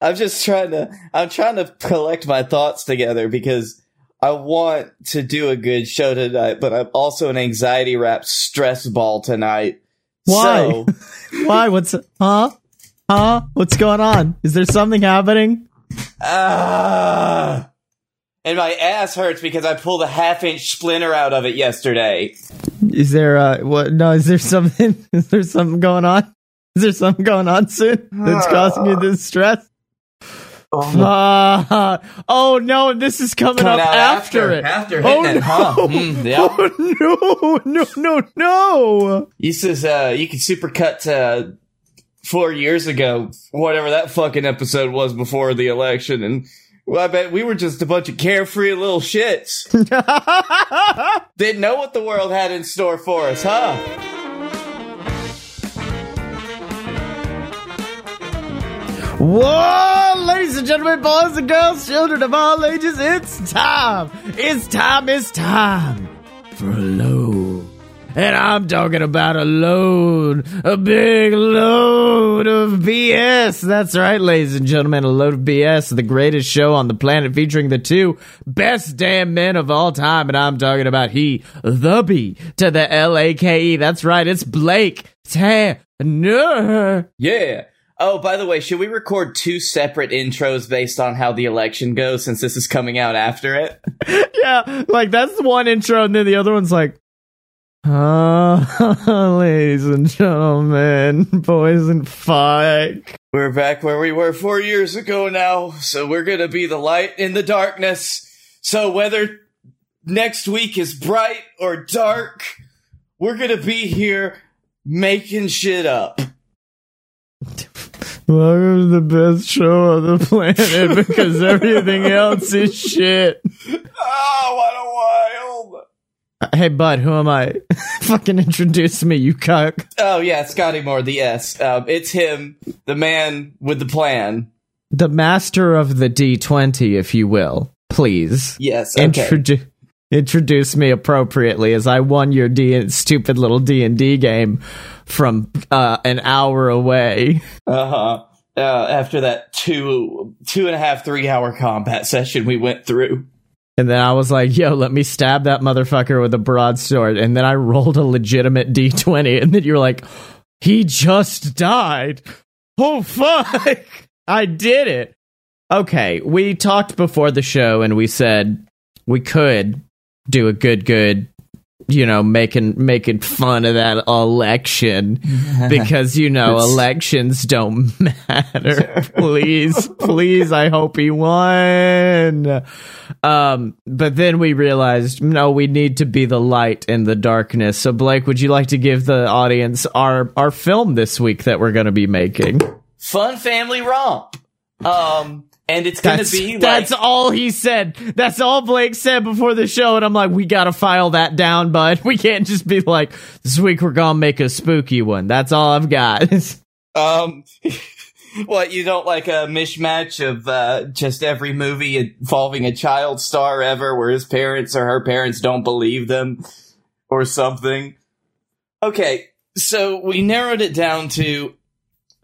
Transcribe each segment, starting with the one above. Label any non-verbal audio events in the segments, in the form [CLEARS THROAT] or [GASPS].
I'm just trying to I'm trying to collect my thoughts together because I want to do a good show tonight, but I'm also an anxiety wrapped stress ball tonight. Why? So, [LAUGHS] Why? What's huh? Huh? What's going on? Is there something happening? ah, and my ass hurts because I pulled a half inch splinter out of it yesterday. Is there uh what no, is there something [LAUGHS] is there something going on? Is there something going on soon that's causing you this stress? Uh, [LAUGHS] oh no, this is coming, Coming up out after, it. After oh no. it, huh? Mm, yeah. Oh no, no, no, no. You says uh, you can supercut to four years ago, whatever that fucking episode was before the election, and well, I bet we were just a bunch of carefree little shits. [LAUGHS] Didn't know what the world had in store for us, huh? Whoa, ladies and gentlemen, boys and girls, children of all ages, it's time. It's time, it's time for a load. And I'm talking about a load, a big load of BS. That's right, ladies and gentlemen, a load of BS, the greatest show on the planet featuring the two best damn men of all time. And I'm talking about he, the B to the L A K E. That's right, it's Blake Tanner. Yeah. Oh, by the way, should we record two separate intros based on how the election goes since this is coming out after it? [LAUGHS] yeah, like that's one intro, and then the other one's like, uh, [LAUGHS] ladies and gentlemen, [LAUGHS] boys and fuck. We're back where we were four years ago now, so we're gonna be the light in the darkness. So whether next week is bright or dark, we're gonna be here making shit up. Welcome to the best show on the planet [LAUGHS] because everything else is shit. Oh, what a wild! Uh, Hey, bud, who am I? [LAUGHS] Fucking introduce me, you cuck. Oh yeah, Scotty Moore, the S. Um, it's him, the man with the plan. The master of the D20, if you will. Please. Yes, okay. Introdu- introduce me appropriately as I won your D- stupid little D&D game from uh, an hour away. Uh-huh. Uh After that two, two and a half, three hour combat session we went through. And then I was like, yo, let me stab that motherfucker with a broadsword. And then I rolled a legitimate D20. And then you're like, he just died. Oh, fuck. [LAUGHS] I did it. Okay. We talked before the show and we said we could do a good, good, you know, making, making fun of that election [LAUGHS] because, you know, It's- elections don't [LAUGHS] matter. please, please. I hope he won. Um, but then we realized, no, we need to be the light in the darkness. So, Blake, would you like to give the audience our our film this week that we're going to be making? Fun family romp. Um, and it's gonna That's, be like, that's all he said. That's all Blake said before the show, and I'm like, we gotta file that down, bud. [LAUGHS] We can't just be like, this week we're gonna make a spooky one. That's all I've got. [LAUGHS] Um, [LAUGHS] what you don't like a mishmatch of uh, just every movie involving a child star ever, where his parents or her parents don't believe them or something. Okay, so we narrowed it down to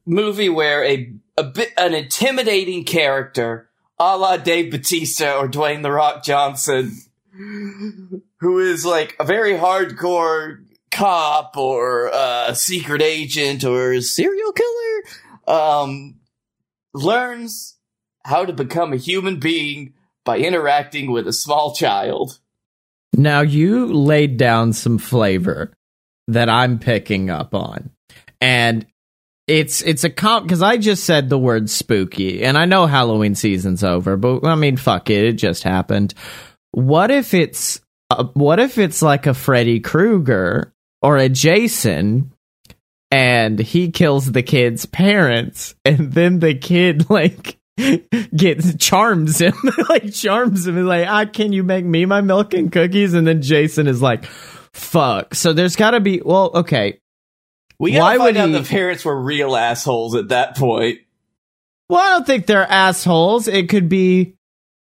movie where a a bit an intimidating character, a la Dave Batista or Dwayne the Rock Johnson, who is like a very hardcore cop or a secret agent or a serial killer, um, learns how to become a human being by interacting with a small child. now you laid down some flavor that I'm picking up on, and it's it's a comp because I just said the word spooky, and I know Halloween season's over, but I mean, fuck it, it just happened. What if it's uh, what if it's like a Freddy Krueger or a Jason? And he kills the kid's parents, and then the kid [LAUGHS] like gets charms him, [LAUGHS] like charms him, and like, ah, can you make me my milk and cookies? And then Jason is like, fuck. So there's got to be well, okay. We gotta Why find would out he- the parents were real assholes at that point. Well, I don't think they're assholes. It could be.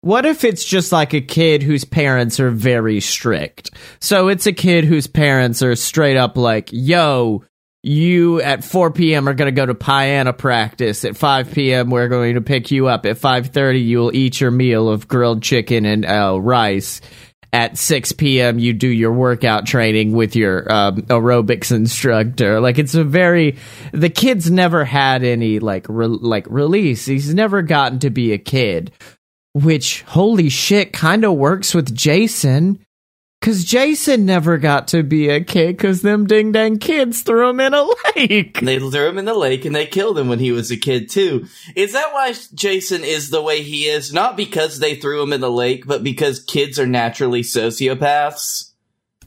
What if it's just like a kid whose parents are very strict? So it's a kid whose parents are straight up like, yo, you at 4 p.m. are going to go to piano practice. At 5 p.m., we're going to pick you up. At 5:30, you'll eat your meal of grilled chicken and uh, rice. At 6 p.m., you do your workout training with your um, aerobics instructor. Like it's a very the kid's never had any like re- like release. He's never gotten to be a kid, which holy shit kind of works with Jason Cause Jason never got to be a kid because them ding dang kids threw him in a lake. They threw him in the lake and they killed him when he was a kid too. Is that why Jason is the way he is? Not because they threw him in the lake, but because kids are naturally sociopaths?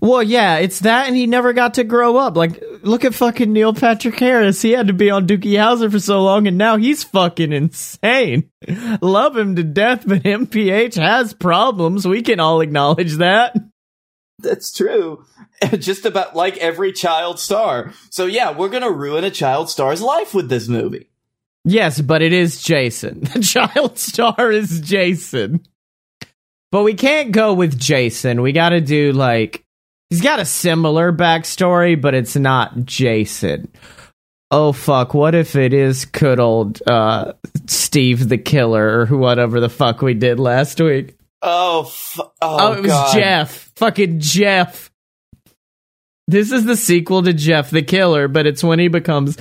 Well, yeah, it's that, and he never got to grow up. Like, look at fucking Neil Patrick Harris. He had to be on Doogie Howser for so long, and now he's fucking insane. [LAUGHS] Love him to death, but NPH has problems. We can all acknowledge that. That's true. [LAUGHS] Just about like every child star. So yeah, we're gonna ruin a child star's life with this movie. Yes, but it is Jason. [LAUGHS] The child star is Jason. But we can't go with Jason. We gotta do like he's got a similar backstory, but it's not Jason. Oh fuck, what if it is good old uh Steve the Killer or whatever the fuck we did last week? Oh, f- oh, Oh, it was God. Jeff. Fucking Jeff. This is the sequel to Jeff the Killer, but it's when he becomes.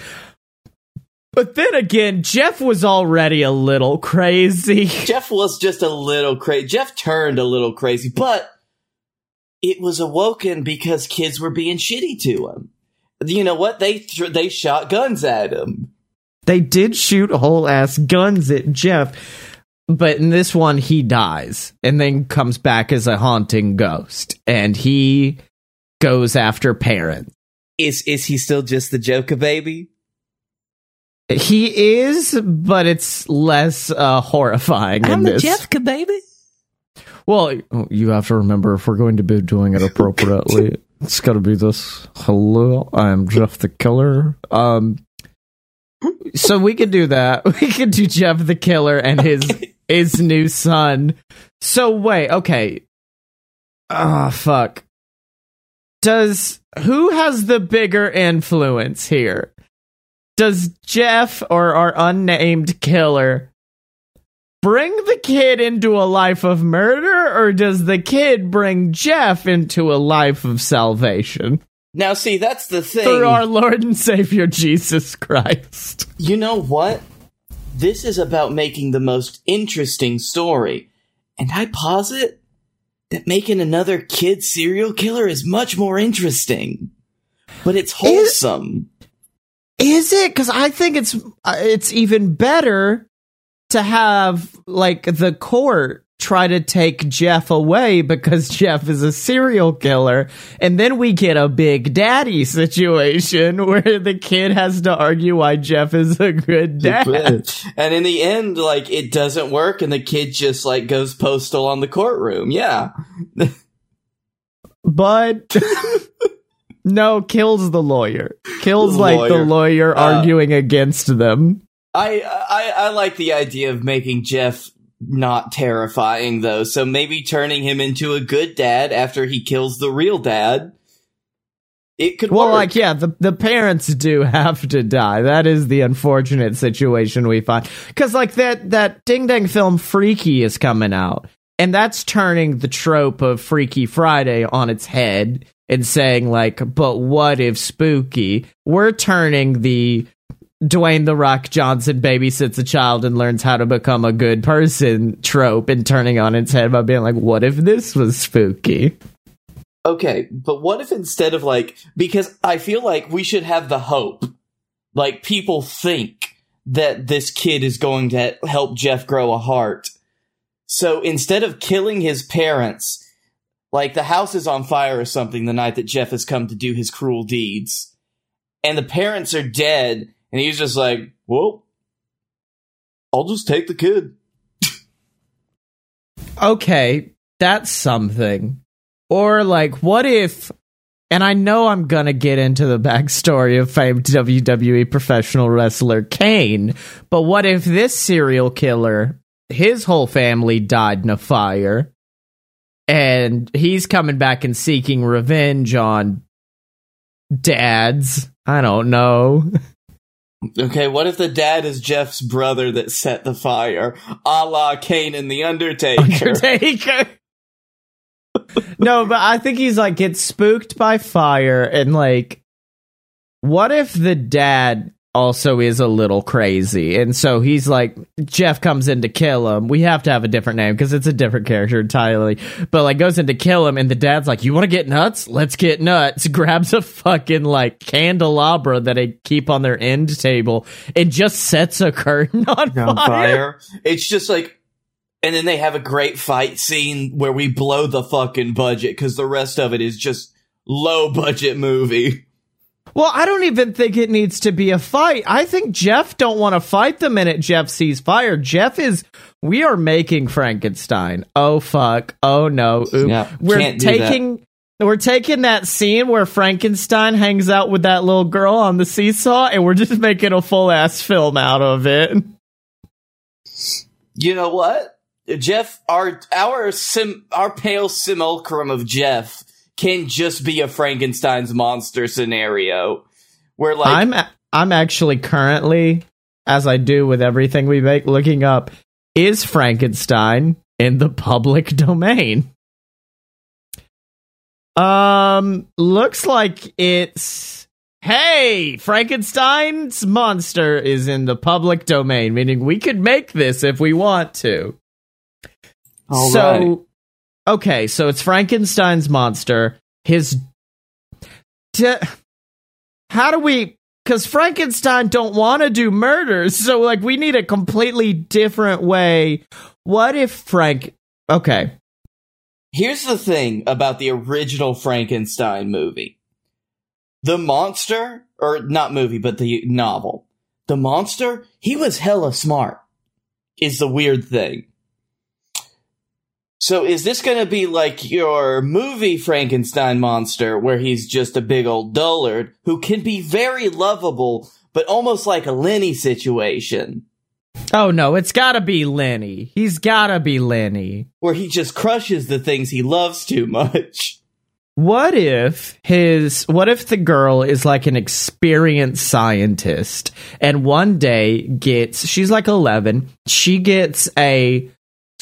But then again, Jeff was already a little crazy. [LAUGHS] Jeff was just a little crazy. Jeff turned a little crazy, but it was awoken because kids were being shitty to him. You know what? They th- they shot guns at him. They did shoot whole ass guns at Jeff, but in this one, he dies and then comes back as a haunting ghost, and he goes after parents. Is is he still just the Joker baby? He is, but it's less uh, horrifying in this. baby. Well, you have to remember if we're going to be doing it appropriately, [LAUGHS] it's got to be this. Hello, I'm Jeff the Killer. Um, so we could do that. [LAUGHS] We could do Jeff the Killer and his his new son. So wait, okay. Ah, fuck. Does who has the bigger influence here? Does Jeff or our unnamed killer bring the kid into a life of murder, or does the kid bring Jeff into a life of salvation Now, see, that's the thing. through our Lord and Savior Jesus Christ? You know what? This is about making the most interesting story. And I posit that making another kid serial killer is much more interesting. But it's wholesome. Is it? Because I think it's uh, it's even better to have like the court try to take Jeff away because [LAUGHS] Jeff is a serial killer, and then we get a big daddy situation [LAUGHS] where the kid has to argue why Jeff is a good dad. and in the end, like, it doesn't work and the kid just, like, goes postal on the courtroom. Yeah. [LAUGHS] But no, kills the lawyer. Kills The like the lawyer. lawyer Uh, arguing against them. I, I, I like the idea of making Jeff not terrifying though. So maybe turning him into a good dad after he kills the real dad. It could Well, work. like, yeah, the, the parents do [LAUGHS] have to die. That is the unfortunate situation we find. Cause like that, that ding dang film Freaky is coming out. And that's turning the trope of Freaky Friday on its head and saying like, but what if spooky? We're turning the Dwayne the Rock Johnson babysits a child and learns how to become a good person trope and turning on its head by being like, what if this was spooky? Okay, but what if instead of like, because I feel like we should have the hope, like people think that this kid is going to help Jeff grow a heart. So instead of killing his parents, like the house is on fire or something the night that Jeff has come to do his cruel deeds, and the parents are dead, and he's just like, well, I'll just take the kid. okay, that's something. Or like, what if? And I know I'm gonna get into the backstory of famed WWE professional wrestler Kane, but what if this serial killer, his whole family died in a fire, and he's coming back and seeking revenge on dads I don't know. [LAUGHS] Okay, what if the dad is Jeff's brother that set the fire, a la Kane and the Undertaker? Undertaker. no, but I think he's like gets spooked by fire and like what if the dad also is a little crazy and so he's like Jeff comes in to kill him. We have to have a different name because it's a different character entirely. But like goes in to kill him and the dad's like, "You want to get nuts? Let's get nuts." [LAUGHS] Grabs a fucking like candelabra that they keep on their end table and just sets a curtain [LAUGHS] on, on fire. fire. It's just like and then they have a great fight scene where we blow the fucking budget because the rest of it is just low budget movie. [LAUGHS] Well, I don't even think it needs to be a fight. I think Jeff don't want to fight the minute Jeff sees fire. Jeff is we are making Frankenstein. Oh fuck. Oh no. Yeah, we're taking we're taking that scene where Frankenstein hangs out with that little girl on the seesaw and we're just making a full ass film out of it. You know what? Jeff, our our sim, our pale simulacrum of Jeff can just be a Frankenstein's monster scenario, where like I'm I'm actually currently, as I do with everything we make, looking up is Frankenstein in the public [LAUGHS] domain. Um, looks like it's hey, Frankenstein's monster is in the public domain, meaning we could make this if we want to. All so right. Okay, so it's Frankenstein's monster. His t- how do we because Frankenstein don't want to do murders, so like we need a completely different way. What if Frank? Okay, Here's the thing about the original Frankenstein movie. The monster, or not movie, but the novel. The monster, he was hella smart, is the weird thing. So is this gonna be like your movie Frankenstein monster, where he's just a big old dullard who can be very lovable, but almost like a Lenny situation? Oh no, it's gotta be Lenny. He's gotta be Lenny. Where he just crushes the things he loves too much. What if his what if the girl is like an experienced scientist and one day gets she's like 11, she gets a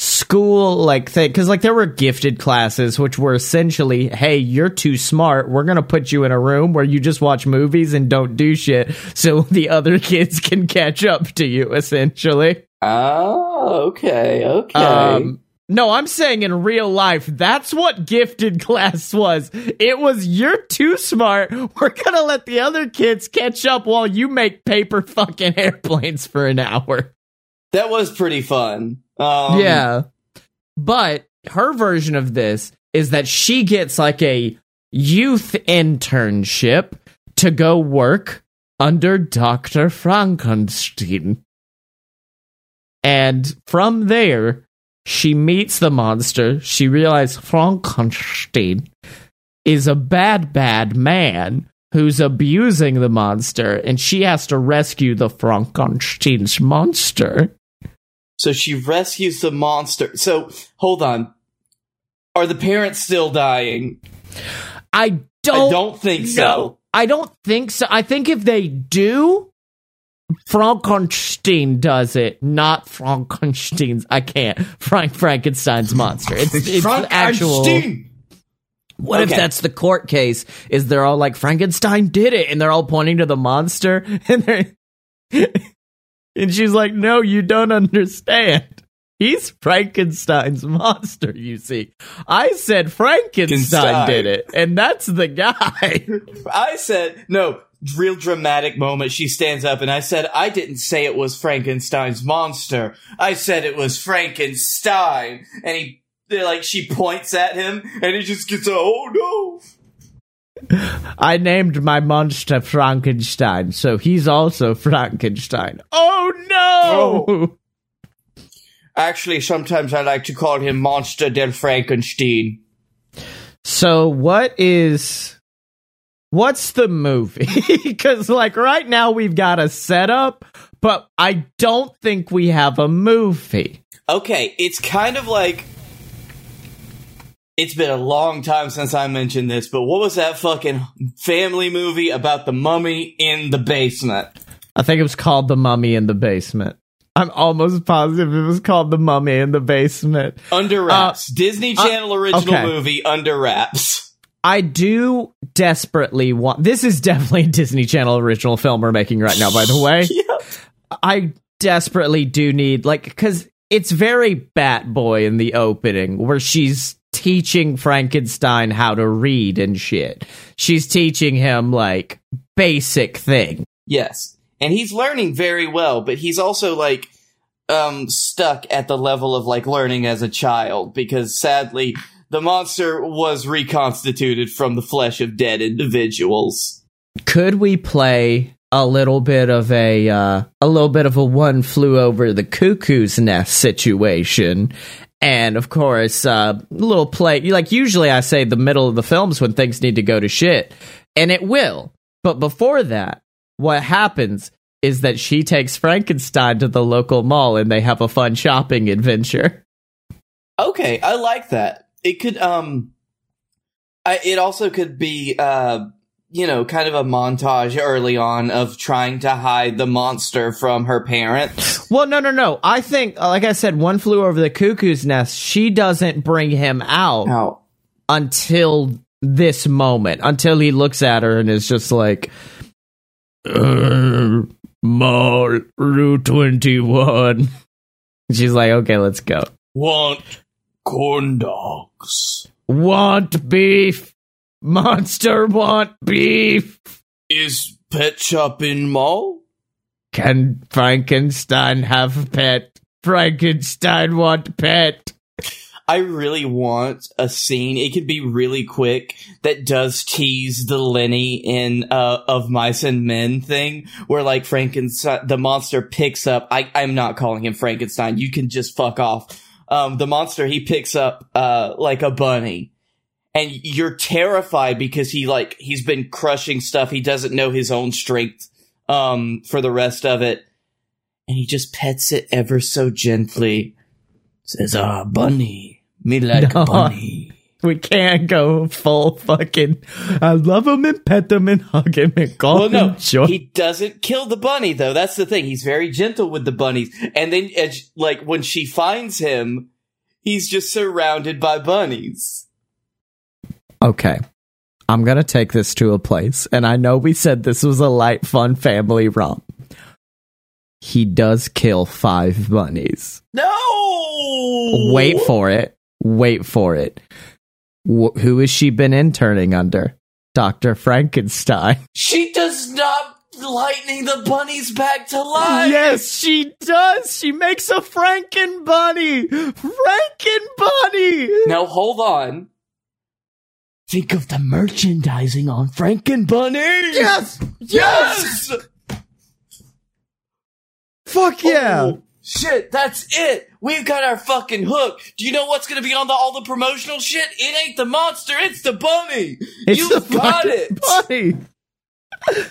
school like thing cuz like there were gifted classes which were essentially hey you're too smart we're going to put you in a room where you just watch movies and don't do shit [LAUGHS] so the other kids can catch up to you essentially Oh, okay, okay. um, no, I'm saying in real life, that's what gifted [LAUGHS] class was. It was you're too smart. We're gonna let the other kids catch up while you make paper fucking [LAUGHS] airplanes for an hour. That was pretty fun. Um, yeah. But her version of this is that she gets like a youth internship to go work under Dr. Frankenstein. And from there, she meets the monster. She realizes Frankenstein is a bad, bad man who's abusing the monster, and she has to rescue the Frankenstein's monster. So she rescues the monster. So hold on. Are the parents still dying? I don't, I don't think know. so. I don't think so. I think if they do, Frankenstein does it, not Frankenstein's. I can't. Frank Frankenstein's monster. It's, it's actual. What if that's the court case? Is they're all like Frankenstein did it, and they're all pointing to the monster, [LAUGHS] and they're and she's like, "No, you don't understand. He's Frankenstein's monster. You see, I said Frankenstein did it, and that's the guy." [LAUGHS] I said, no, real dramatic moment. She stands up and I said, I didn't say it was Frankenstein's monster. I said it was Frankenstein. And he, like, she points at him and he just gets a, oh no. I named my monster Frankenstein, so he's also Frankenstein. Oh no! Oh. Actually, sometimes I like to call him Monster del Frankenstein. So what is what's the movie? [LAUGHS] Cuz like right now we've got a setup, but I don't think we have a movie. Okay, it's kind of like it's been a long time since I mentioned this, but what was that fucking family movie about the mummy in the basement? I think it was called The Mummy in the Basement. I'm almost positive it was called The Mummy in the Basement. Under wraps. Disney uh, Channel original okay. movie Under Wraps. I do desperately want. This is definitely a Disney Channel original film we're making right now, by the way. [LAUGHS] Yeah. I desperately do need, like, because it's very Bat Boy in the opening, where she's teaching Frankenstein how to read and shit. She's teaching him, like, basic thing. Yes. And he's learning very well, but he's also like um stuck at the level of like learning as a child because sadly the monster was reconstituted from the flesh of dead individuals. Could we play a little bit of a uh, a little bit of a one flew over the cuckoo's nest situation and of course uh little play like usually i say the middle of the films when things need to go to shit. And it will. But before that what happens is that she takes frankenstein to the local mall and they have a fun shopping adventure. Okay, I like that. It could um I, it also could be uh you know, kind of a montage early on of trying to hide the monster from her parents. well no no no i think like i said one flew over the cuckoo's nest she doesn't bring him out Now, until this moment, until he looks at her and is just like, uh, Mall Route 21. [LAUGHS] She's like, okay, let's go. want corn dogs. Want beef? Monster want beef? Is Pet Shop in Mall? Can Frankenstein have pet? Frankenstein want pet? I really want a scene. It could be really quick that does tease the Lenny in uh, of Mice and Men thing, where like Frankenstein, the monster picks up. I, I'm not calling him Frankenstein. You can just fuck off. Um, the monster he picks up uh, like a bunny, and you're terrified because he like he's been crushing stuff. He doesn't know his own strength um, for the rest of it, and he just pets it ever so gently. Says, "Ah, bunny." Me like [LAUGHS] No. bunny. We can't go full fucking. I love him and pet him and hug him and call Well, him no, joy. he doesn't kill the bunny though. That's the thing. He's very gentle with the bunnies, and then, like when she finds him, he's just surrounded by bunnies. Okay. I'm going to take this to a place. And I know we said this was a light, fun family romp. He does kill five bunnies. No, Wait for it. Wait for it. Wh- who has she been interning under? Dr. Frankenstein. [LAUGHS] She does not lightning the bunnies back to life. Yes, she does. She makes a Franken bunny. Franken bunny. Now hold on. Think of the merchandising on Franken Bunny. Yes. Yes. Fuck oh, yeah. Oh, shit, that's it. We've got our fucking hook. Do you know what's going to be on the, all the promotional shit? It ain't the monster, it's the bunny. It's You've the got it. bunny. [SIGHS]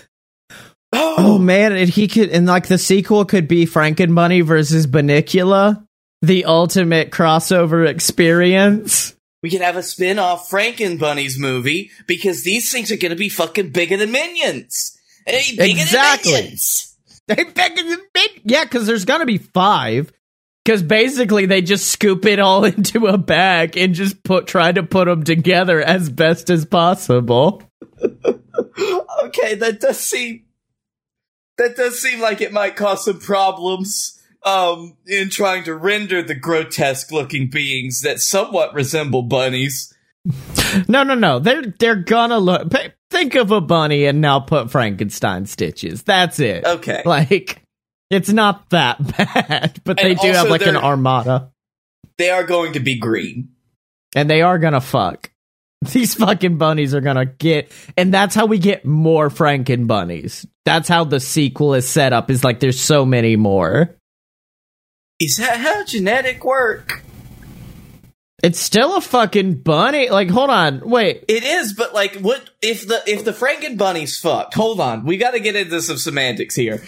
Oh, Oh man, and he could and like the sequel could be Frankenbunny versus Bunnicula, the ultimate crossover experience. We can have a spin-off Franken Bunnies movie because these things are going to be fucking bigger than Minions. Hey, bigger Exactly. than Minions. They beg the big yeah, because there's gonna be five. Because basically they just scoop it all [LAUGHS] into a bag and just put try to put them together as best as possible. [LAUGHS] okay, that does seem that does seem like it might cause some problems um in trying to render the grotesque looking beings that somewhat resemble bunnies. No, no, no. They're they're gonna look. Think of a bunny and now put Frankenstein stitches. That's it. Okay. Like it's not that [LAUGHS] bad, but they And do have like an armada, They are going to be green. and they are gonna fuck. [LAUGHS] These fucking bunnies are gonna get, and that's how we get more Franken bunnies. That's how the sequel is set up. Is like there's so many more. Is that how genetic work? It's still a fucking bunny. Like, hold on, wait. It is, but like, what if the if the Franken bunnies fucked? Hold on, we got to get into some semantics here.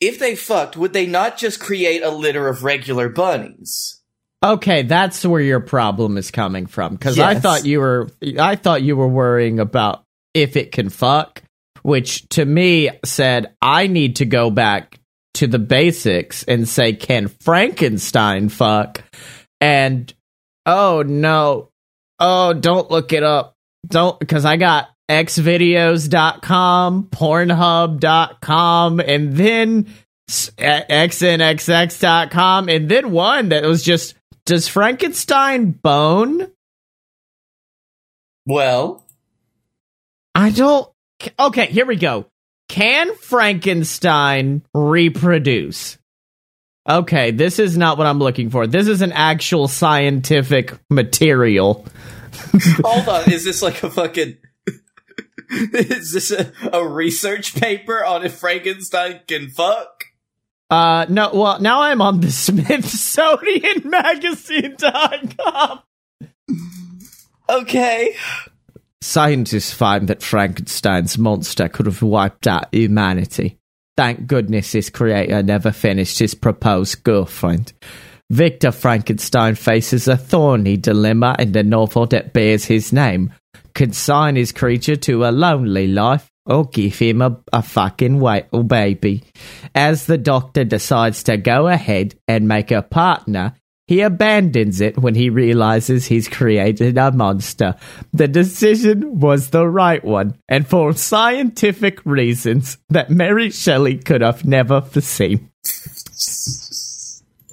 If they fucked, would they not just create a litter of regular bunnies? Okay, that's where your problem is coming from. Because I thought you were, I thought you were worrying about if it can fuck, which to me said I need to go back to the basics and say, can Frankenstein fuck? And oh no, oh don't look it up, don't because I got xvideos.com, pornhub.com, and then xnxx.com, and then one that was just does Frankenstein bone? Well, I don't. Okay, here we go. Can Frankenstein reproduce? Okay, this is not what I'm looking for. This is an actual scientific material. [LAUGHS] hold on. Is this like a fucking? [LAUGHS] is this a, a research paper on if Frankenstein can fuck? Uh, no, well, now I'm on the [LAUGHS] Smithsonian Magazine.com. Okay. Scientists find that Frankenstein's monster could have wiped out humanity. Thank goodness his creator never finished his proposed girlfriend. Victor Frankenstein faces a thorny dilemma in the novel that bears his name. Consign his creature to a lonely life or give him a, a fucking wait, baby. As the doctor decides to go ahead and make a partner, he abandons it when he realizes he's created a monster. The decision was the right one, and for scientific reasons that Mary Shelley could have never foreseen.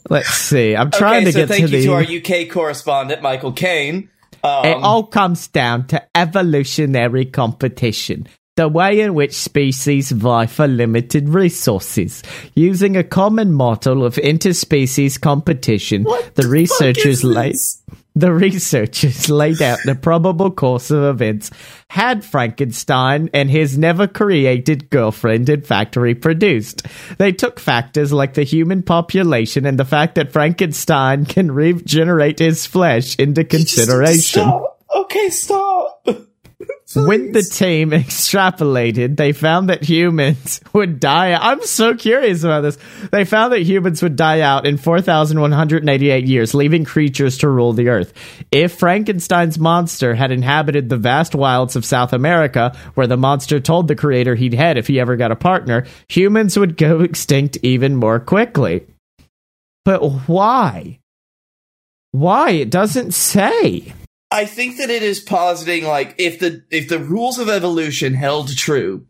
Let's see. I'm trying okay, to so get thank to you the. to our UK correspondent, Michael Kane. Um, it all comes down to evolutionary competition. The way in which species vie for limited resources. Using a common model of interspecies competition, what the, fuck researchers laid the researchers laid out the probable course of events had Frankenstein and his never created girlfriend in fact reproduced. They took factors like the human population and the fact that Frankenstein can regenerate his flesh into consideration. Stop. Okay, stop. When the team extrapolated, they found that humans [LAUGHS] would die. I'm so curious about this. They found that humans would die out in 4,188 years, leaving creatures to rule the earth. If Frankenstein's monster had inhabited the vast wilds of South America, where the monster told the creator he'd head if he ever got a partner, humans would go [LAUGHS] extinct even more quickly. But why? Why? It doesn't say. I think that it is positing like if the if the rules of evolution held true,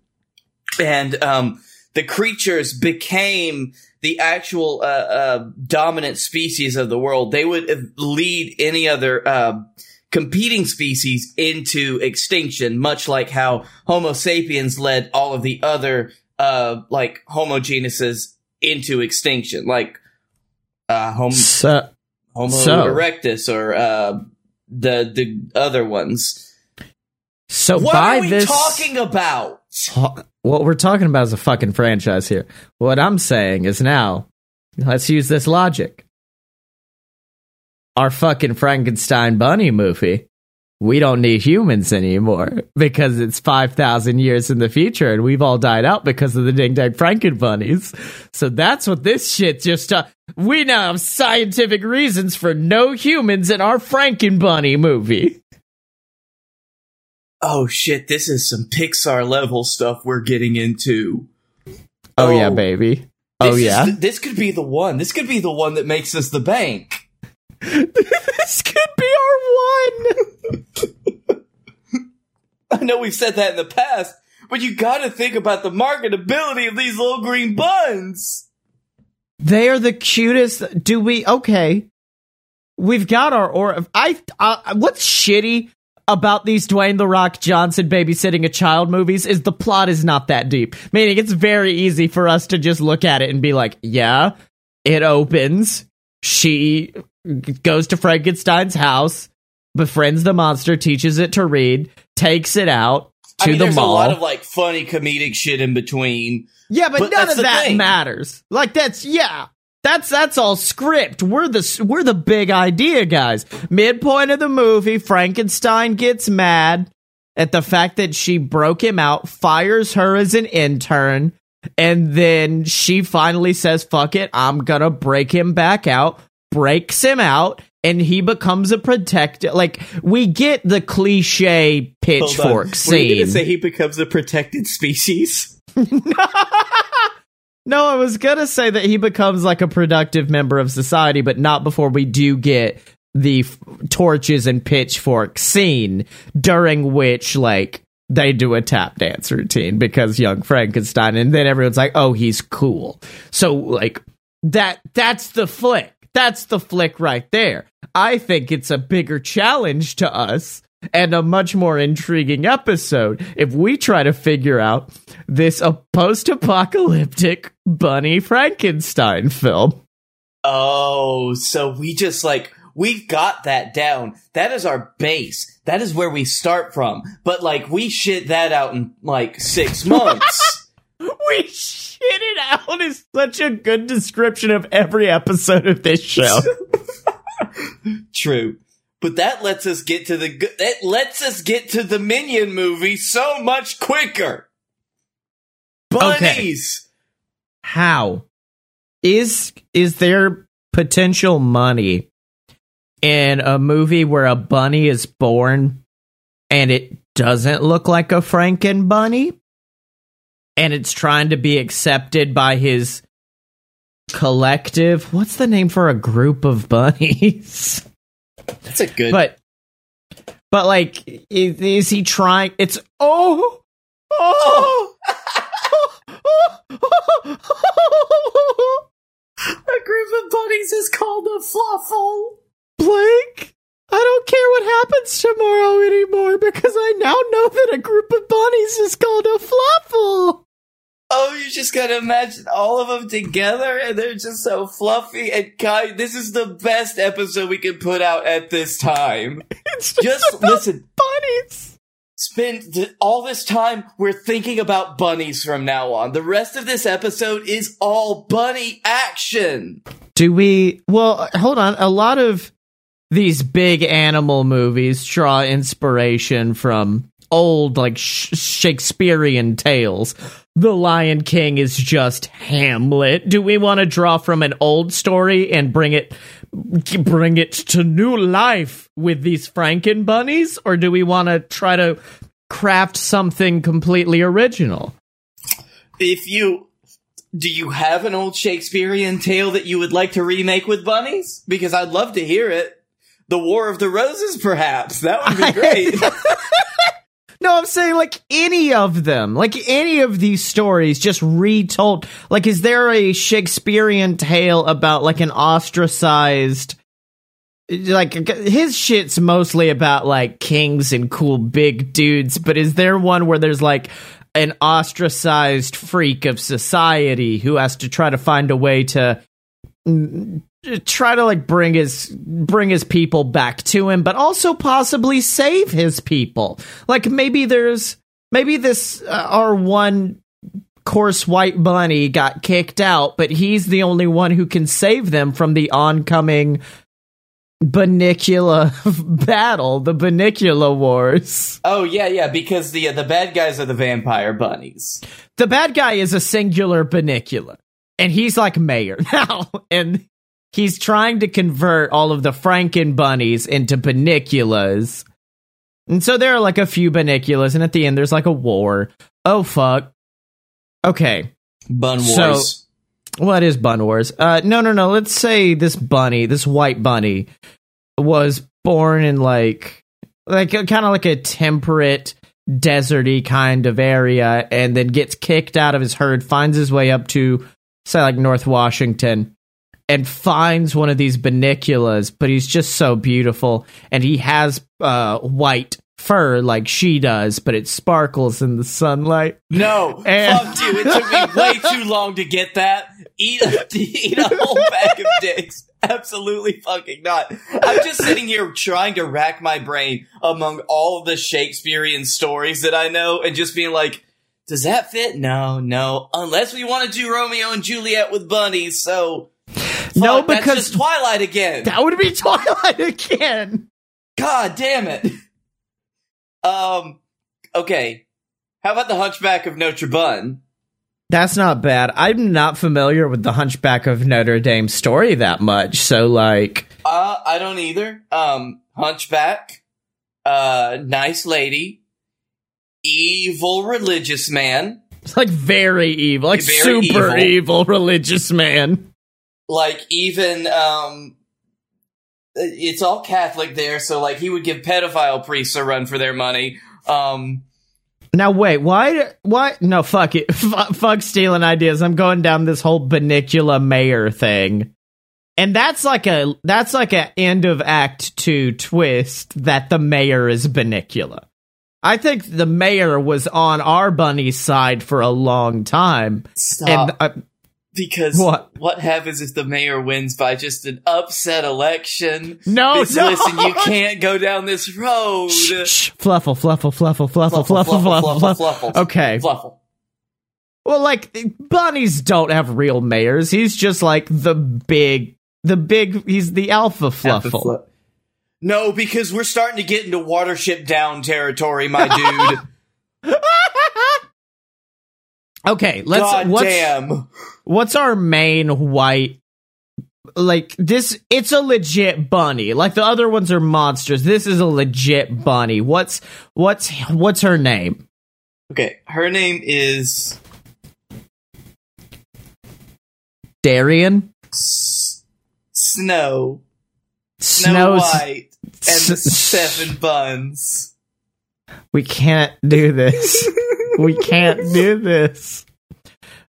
and um, the creatures became the actual uh, uh, dominant species of the world, they would lead any other uh, competing species into extinction, much like how Homo sapiens led all of the other uh, like Homo genuses into extinction, like uh, Homo, So, Homo So- erectus or uh, the the other ones. so What by are we this talking about? what we're talking about is a fucking franchise here. What I'm saying is now, let's use this logic. Our fucking Frankenstein bunny movie, we don't need humans anymore [LAUGHS] because it's 5,000 years in the future and we've all died out because of the ding dang Franken bunnies. So that's what this shit just, uh, we now have scientific reasons for no humans in our Franken bunny movie. Oh shit! This is some Pixar level stuff we're getting into. Oh, yeah, Oh. baby. Oh is yeah. the- this could be the one. This could be the one that makes us the bank. [LAUGHS] [LAUGHS] this could be our one. I know we've said that in the past, but you got to think about the marketability of these little green buns. They are the cutest. Do we? Okay, we've got our or. I. Uh, what's shitty about these Dwayne the Rock Johnson babysitting a child movies is the plot is not that deep. Meaning it's very easy for us to just look at it and be like, yeah, it opens. She goes to Frankenstein's house, befriends the monster, teaches it to read, takes it out to I mean, the there's mall. a lot of like funny comedic shit in between. Yeah, but, But none of that thing. matters. Like that's yeah. That's that's all script. We're the we're the big idea guys. Midpoint of the movie, Frankenstein gets mad at the fact that she broke him out, fires her as an intern, and then she finally says, "Fuck it, I'm gonna break him back out." breaks him out and he becomes a protector. Like we get the cliche pitchfork Were you scene. say he becomes a protected species? [LAUGHS] no, I was gonna say that he becomes like a productive member of society, but not before we do get the f- torches and pitchfork scene, during which like they do a tap dance routine because young Frankenstein, and then everyone's like, "Oh, he's cool." So like that that's the flick. That's the flick right there. I think it's a bigger challenge to us and a much more intriguing episode if we try to figure out this post-apocalyptic bunny Frankenstein film. Oh, so we just like we got that down. That is our base. That is where we start from. But like we shit that out in like six [LAUGHS] months. We shit it out is such a good description of every episode of this show. [LAUGHS] True. But that lets us get to the that lets us get to the Minion movie so much quicker. Bunnies. How is is there potential money in a movie where a bunny is born and it doesn't look like a Franken bunny and it's trying to be accepted by his collective what's the name for a group of bunnies [LAUGHS] That's a good but but like is, is he trying it's oh oh oh. [LAUGHS] a group of bunnies is called a fluffle. Blake, I don't care what happens tomorrow anymore because I now know that a group of bunnies is called a fluffle. Oh, you just gotta imagine all of them together, and they're just so fluffy and kind. This is the best episode we can put out at this time. [LAUGHS] It's just, Just listen. bunnies. Spend all this time, we're thinking about bunnies from now on. The rest of this episode is all bunny action. Do we? Well, hold on. A lot of these big animal movies draw inspiration from old, like sh- Shakespearean tales. The Lion King is just Hamlet. Do we want to draw from an old story and bring it bring it to new life with these Franken bunnies, or do we want to try to craft something completely original? If you. Do you have an old Shakespearean tale that you would like to remake with bunnies? Because I'd love to hear it. The War of the Roses, perhaps. That would be [LAUGHS] great. [LAUGHS] No, I'm saying like any of them, like any of these stories just retold. Like, is there a Shakespearean tale about like an ostracized, like his shit's mostly about like kings and cool big dudes, but is there one where there's like an ostracized freak of society who has to try to find a way to try to like bring his bring his people back to him but also possibly save his people like maybe there's maybe this uh, our one coarse white bunny got kicked out but he's the only one who can save them from the oncoming Bunnicula [LAUGHS] battle, the Bunnicula Wars. oh yeah, yeah. Because the uh, the bad guys are the vampire bunnies. The bad guy is a singular Bunnicula, and he's like mayor [LAUGHS] now, and he's trying to convert all of the Franken bunnies into Bunniculas. And so there are like a few Bunniculas, and at the end there's like a war. Oh fuck. Okay, Bun So- wars. what is Bun Wars? Uh, no, no, no. Let's say this bunny, this white bunny, was born in like, like kind of like a temperate, deserty kind of area, and then gets kicked out of his herd, finds his way up to, say, like North Washington, and finds one of these bunniculas. But he's just so beautiful, and he has uh, white fur like she does, but it sparkles in the sunlight. No, [LAUGHS] And- fuck you. It took me way too long to get that. Eat a, [LAUGHS] eat a whole bag of dicks. Absolutely fucking not. I'm just sitting here trying to rack my brain among all the Shakespearean stories that I know and just being like, does that fit? No, no. Unless we want to do Romeo and Juliet with bunnies, so. No, Fuck, that's because just Twilight again. that would be [LAUGHS] Twilight again. God damn it. [LAUGHS] Um, okay. How about the Hunchback of Notre Dame? That's not bad. I'm not familiar with the Hunchback of Notre Dame story that much, so like, Uh, I don't either. Um, Hunchback, uh, nice lady, evil religious man. it's like very evil, like Very super evil. evil religious man. Like even um, it's all Catholic there, so like he would give pedophile priests a run for their money. Um, Now wait, why? Why? No, fuck it. [LAUGHS] F- fuck stealing ideas. I'm going down this whole Bunnicula mayor thing, and that's like a that's like a end of Act Two twist that the mayor is Bunnicula. I think the mayor was on our bunny's side for a long time, stop. and uh, because What? what happens if the mayor wins by just an upset election? no, no. Listen, you can't go down this road. Shh, shh. Fluffle, fluffle, fluffle, fluffle, Fluffle, fluffle, fluffle, fluffle. fluffle. Okay. Fluffle. Well, like bunnies don't have real mayors. He's just like the big, the big. He's the alpha fluffle. No, because we're starting to get into Watership Down territory, my dude. [LAUGHS] Okay, let's. God what's damn. what's our main white? Like this, it's a legit bunny. Like the other ones are monsters. This is a legit bunny. What's what's what's her name? Okay, her name is Darian S- Snow. Snow. White the Seven Buns. We can't do this. [LAUGHS] we can't do this.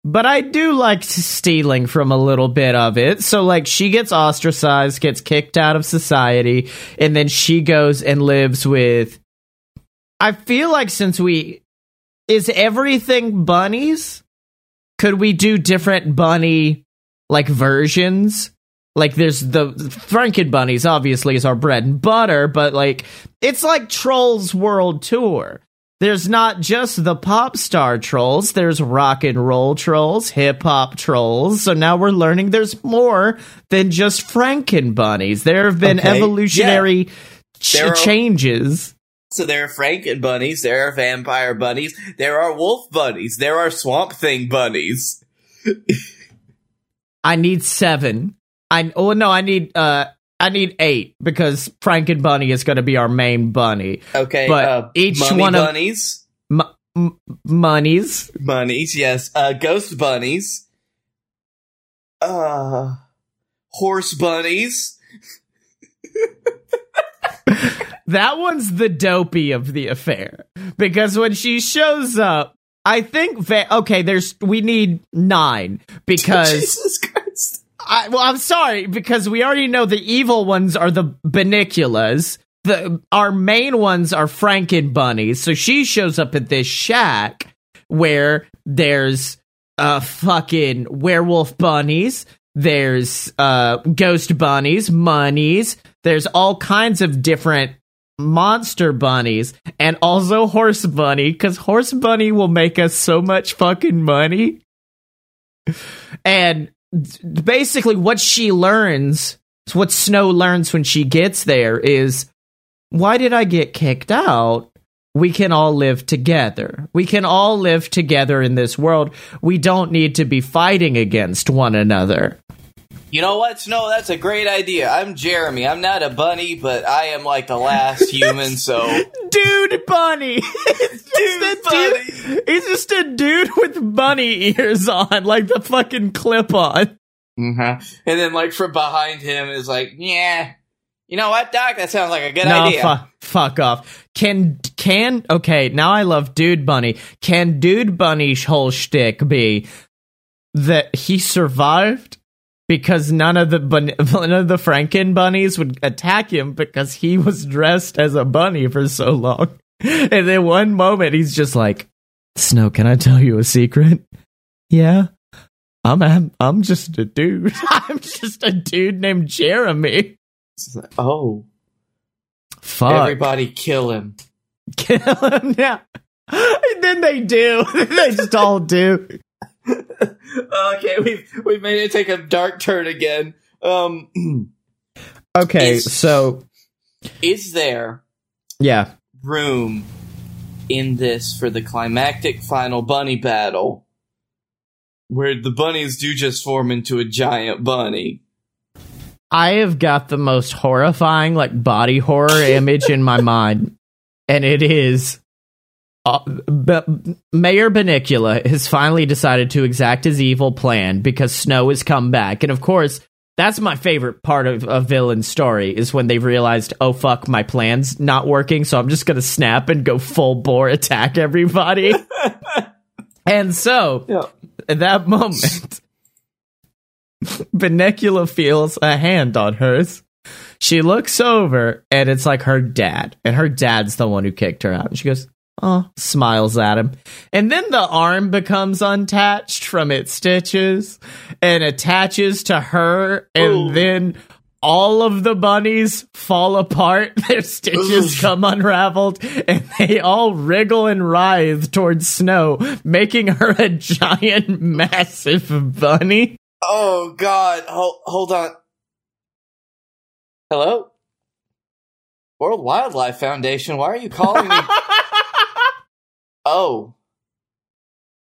But I do like stealing from a little bit of it. So, like, she gets ostracized, gets kicked out of society, and then she goes and lives with. I feel like since we. Is everything bunnies? Could we do different bunny, like, versions? Like, there's the Franken bunnies, obviously, is our bread and butter, but, like, it's like Trolls World Tour. There's not just the pop star trolls, there's rock and roll trolls, hip hop trolls. So now we're learning there's more than just Franken bunnies. There have been Okay, evolutionary ch- There are- changes. So there are Franken bunnies, there are vampire bunnies, there are wolf bunnies, there are swamp thing bunnies. I need seven. I oh no, I need uh I need eight because Frank and bunny is going to be our main bunny. Okay, But uh, each one of- bunnies, M- bunnies, yes, uh, ghost bunnies, uh, horse bunnies. [LAUGHS] That one's the dopey of the affair because when she shows up, I think va- okay. There's we need nine [LAUGHS] because Jesus Christ. I, well, I'm sorry because we already know the evil ones are the Bunniculas. The our main ones are Franken bunnies. So she shows up at this shack where there's uh fucking werewolf bunnies. There's uh ghost bunnies, monies. There's all kinds of different monster bunnies and also horse bunny because horse bunny will make us so much fucking money. And basically, what she learns, what Snow learns when she gets there is why did I get kicked out? We can all live together. We can all live together in this world. We don't need to be fighting against one another. You know what, Snow? That's a great idea. I'm Jeremy. I'm not a bunny, but I am like the last [LAUGHS] human, so. Dude bunny. [LAUGHS] It's Dude bunny. dude- He's just a dude with bunny ears on, like the fucking clip on. Mm-hmm. And then, like, from behind him is like, yeah. You know what, Doc? That sounds like a good No, idea. fu- fuck off. Can can okay? Now I love Dude Bunny. Can Dude Bunny's whole shtick be that he survived because none of the bun- [LAUGHS] none of the Franken bunnies would attack him because he was dressed as a bunny for so long, [LAUGHS] and then one moment he's just like, "Snow, can I tell you a secret?" Yeah. I'm I'm, I'm just a dude. [LAUGHS] I'm just a dude named Jeremy. Like, oh, Fuck. everybody kill him. kill him now. And then they do. they just all do. [LAUGHS] okay, we've we've made it take a dark turn again. Um, [CLEARS THROAT] Okay, It's- so is there yeah. room in this for the climactic final bunny battle where the bunnies do just form into a giant bunny. I have got the most horrifying, like body horror image in my [LAUGHS] mind, and it is uh, B- Mayor Bunnicula has finally decided to exact his evil plan because Snow has come back, and of course, that's my favorite part of a villain story is when they've realized, oh fuck, my plan's not working, so I'm just gonna snap and go full bore attack everybody. [LAUGHS] and so, Yeah. at that moment, Bunnicula feels a hand on hers. She looks over and it's like her dad, and her dad's the one who kicked her out. And she goes, Oh, smiles at him. And then the arm becomes untached from its stitches and attaches to her, and Ooh. then all of the bunnies fall apart. [LAUGHS] Their stitches Oof. come unraveled, and they all wriggle and writhe towards Snow, making her a giant, [LAUGHS] massive bunny. Oh God! Hold, hold on. Hello, World Wildlife Foundation. Why are you calling me? [LAUGHS] oh,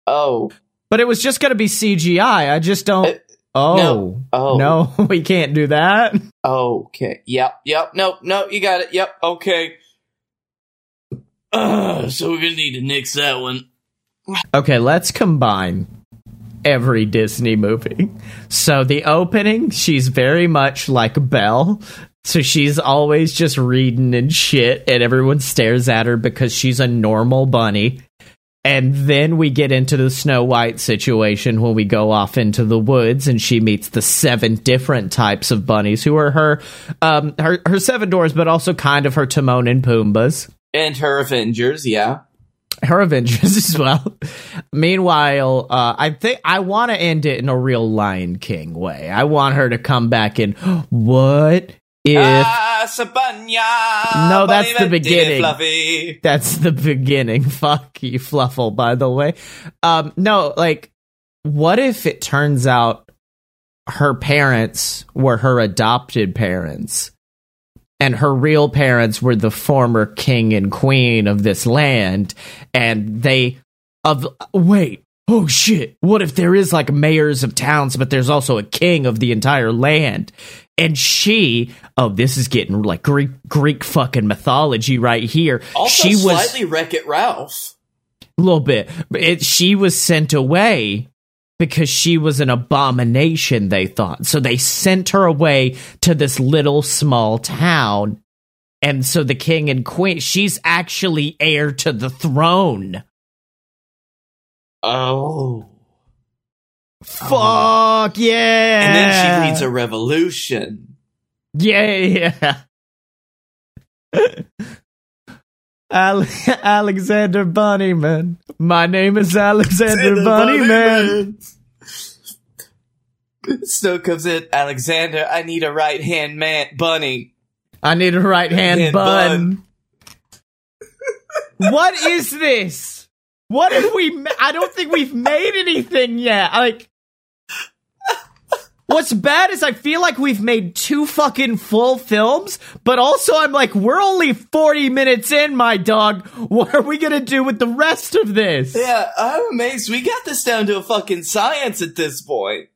oh, But it was just going to be CGI. I just don't. Oh. no. oh, No, [LAUGHS] we can't do that. Okay. Yep. Yep. Nope. No. You got it. Yep. Okay. Uh, so we're gonna need to nix that one. Okay, let's combine every Disney movie. So the opening, she's very much like Belle. So she's always just reading and shit, and everyone stares at her because she's a normal bunny. And then we get into the Snow White situation when we go off into the woods and she meets the seven different types of bunnies who are her um her, her seven doors, but also kind of her Timon and Pumbaas. And her Avengers. Yeah. her Avengers [LAUGHS] as well. Meanwhile, uh, I think I want to end it in a real Lion King way. I want her to come back in. [GASPS] What if ah, Sabanya. No, that's the that did it, beginning. Fluffy. that's the beginning? [LAUGHS] Fuck you, Fluffle. By the way, um, no, like, what if it turns out her parents were her adopted parents? and her real parents were the former king and queen of this land and they of wait oh shit what if there is like mayors of towns but there's also a king of the entire land and she oh this is getting like greek greek fucking mythology right here. Also, she was slightly Wreck It Ralph. a little bit. But it, she was sent away because she was an abomination they thought. So they sent her away to this little small town. And so the king and queen she's actually heir to the throne. Oh. Fuck yeah And then she leads a revolution. yeah [LAUGHS] Ale- Alexander Bunnyman. My name is Alexander Bunnyman. [LAUGHS] Snow comes in. Alexander, I need a right hand man, bunny. I need a right hand Hand bun. [LAUGHS] what is this? What have we? Ma- I don't think we've made anything yet. Like, what's bad is I feel like we've made two fucking full films, but also I'm like, we're only forty minutes in, my dog. [LAUGHS] What are we gonna do with the rest of this? Yeah, I'm amazed. We got this down to a fucking science at this point.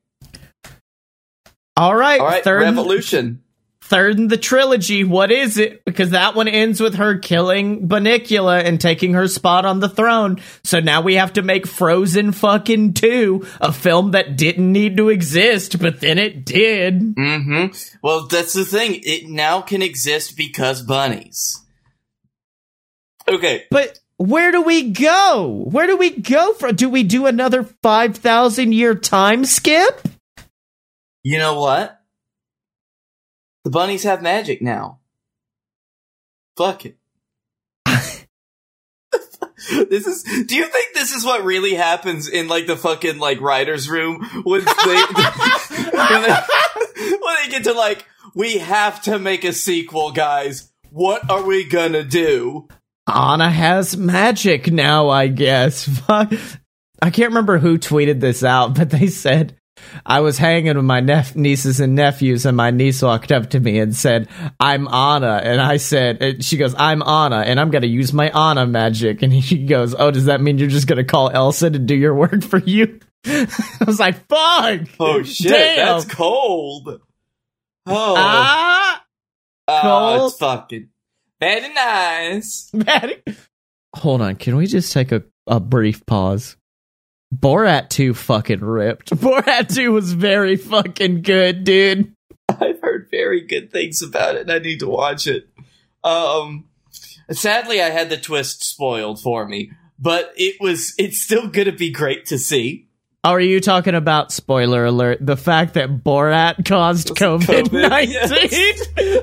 All right, All right, third revolution. Third in the trilogy. What is it? Because that one ends with her killing Bunnicula and taking her spot on the throne. So now we have to make Frozen fucking 2, a film that didn't need to exist, but then it did. Mm-hmm. Well, that's the thing. It now can exist because bunnies. Okay, But where do we go? Where do we go from? Do we do another 5,000 year time skip? you know what? The bunnies have magic now. Fuck it. [LAUGHS] this is. Do you think this is what really happens in like the fucking like writers' room when they [LAUGHS] when they, when they get to like we have to make a sequel, guys. What are we gonna do? Anna has magic now, I guess. [LAUGHS] Fuck. I can't remember who tweeted this out, but they said I was hanging with my nep- nieces and nephews, and my niece walked up to me and said, "I'm Anna," and I said, and "She goes, I'm Anna, and I'm gonna use my Anna magic." And he goes, "Oh, does that mean you're just gonna call Elsa to do your work for you?" [LAUGHS] I was like, fuck. Oh shit, Damn. that's cold. Oh, Ah, oh, cold. it's fucking very nice. [LAUGHS] Maddie. Hold on. Can we just take a, a brief pause? Borat 2 fucking ripped. [LAUGHS] Borat 2 was very fucking good, dude. I've heard very good things about it, and I need to watch it. Um, sadly, I had the twist spoiled for me, but it was. It's still gonna be great to see. Are you talking about spoiler alert? The fact that Borat caused COVID COVID, 19?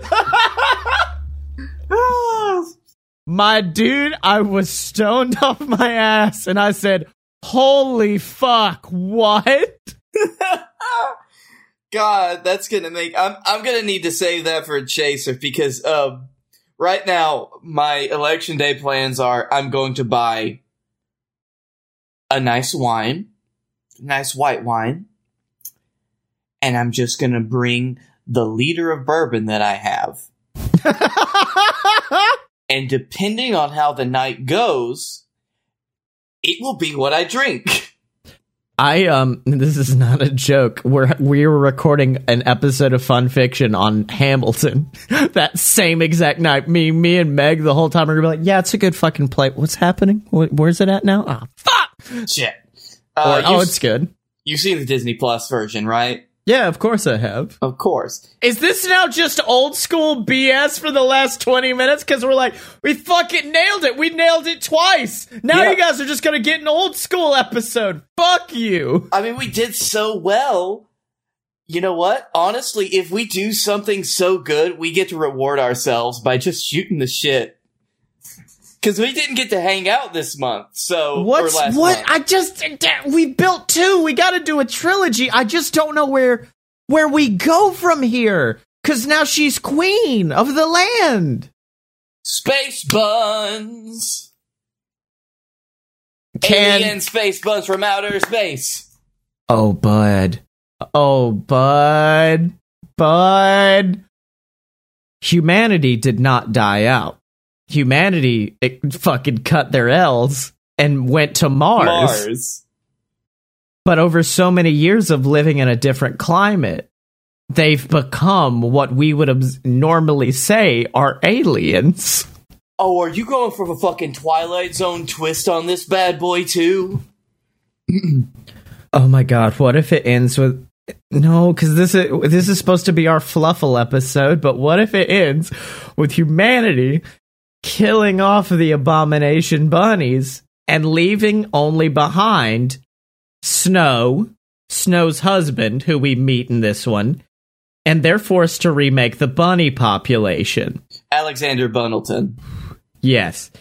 [LAUGHS] [LAUGHS] my dude, I was stoned off my ass and I said, Holy fuck, what? [LAUGHS] God, that's gonna make. I'm. I'm gonna need to save that for a chaser because um, right now my election day plans are I'm going to buy a nice wine, nice white wine, and I'm just gonna bring the liter of bourbon that I have. [LAUGHS] And depending on how the night goes, it will be what I drink. I um [LAUGHS] this is not a joke. We're we were recording an episode of Fun Fiction on Hamilton [LAUGHS] that same exact night. Me me and Meg the whole time are gonna be like, yeah, it's a good fucking play. What's happening? Wh- Where's it at now? Ah, fuck. Shit. Or, Uh, oh, it's good. you've seen the Disney Plus version, right? Yeah, of course I have. Of course. Is this now just old school BS for the last 20 minutes? Because we're like, we fucking nailed it. We nailed it twice. Now Yeah. you guys are just going to get an old school episode. Fuck you. I mean, we did so well. You know what? Honestly, if we do something so good, we get to reward ourselves by just shooting the shit. Because we didn't get to hang out this month, so What's what? month. I just we built two. We got to do a trilogy. I just don't know where where we go from here. Cause now she's queen of the land. Space buns, Can alien space buns from outer space. oh bud, oh bud, bud. Humanity did not die out. Humanity it fucking cut their L's and went to Mars. Mars. But over so many years of living in a different climate, they've become what we would obs- normally say are aliens. Oh, are you going for a fucking Twilight Zone twist on this bad boy too? [CLEARS THROAT] Oh my god, what if it ends with no, because this is this is supposed to be our fluffle episode, but what if it ends with humanity killing off the abomination bunnies and leaving only behind Snow, Snow's husband, who we meet in this one, and they're forced to remake the bunny population. Alexander Bundleton. Yes.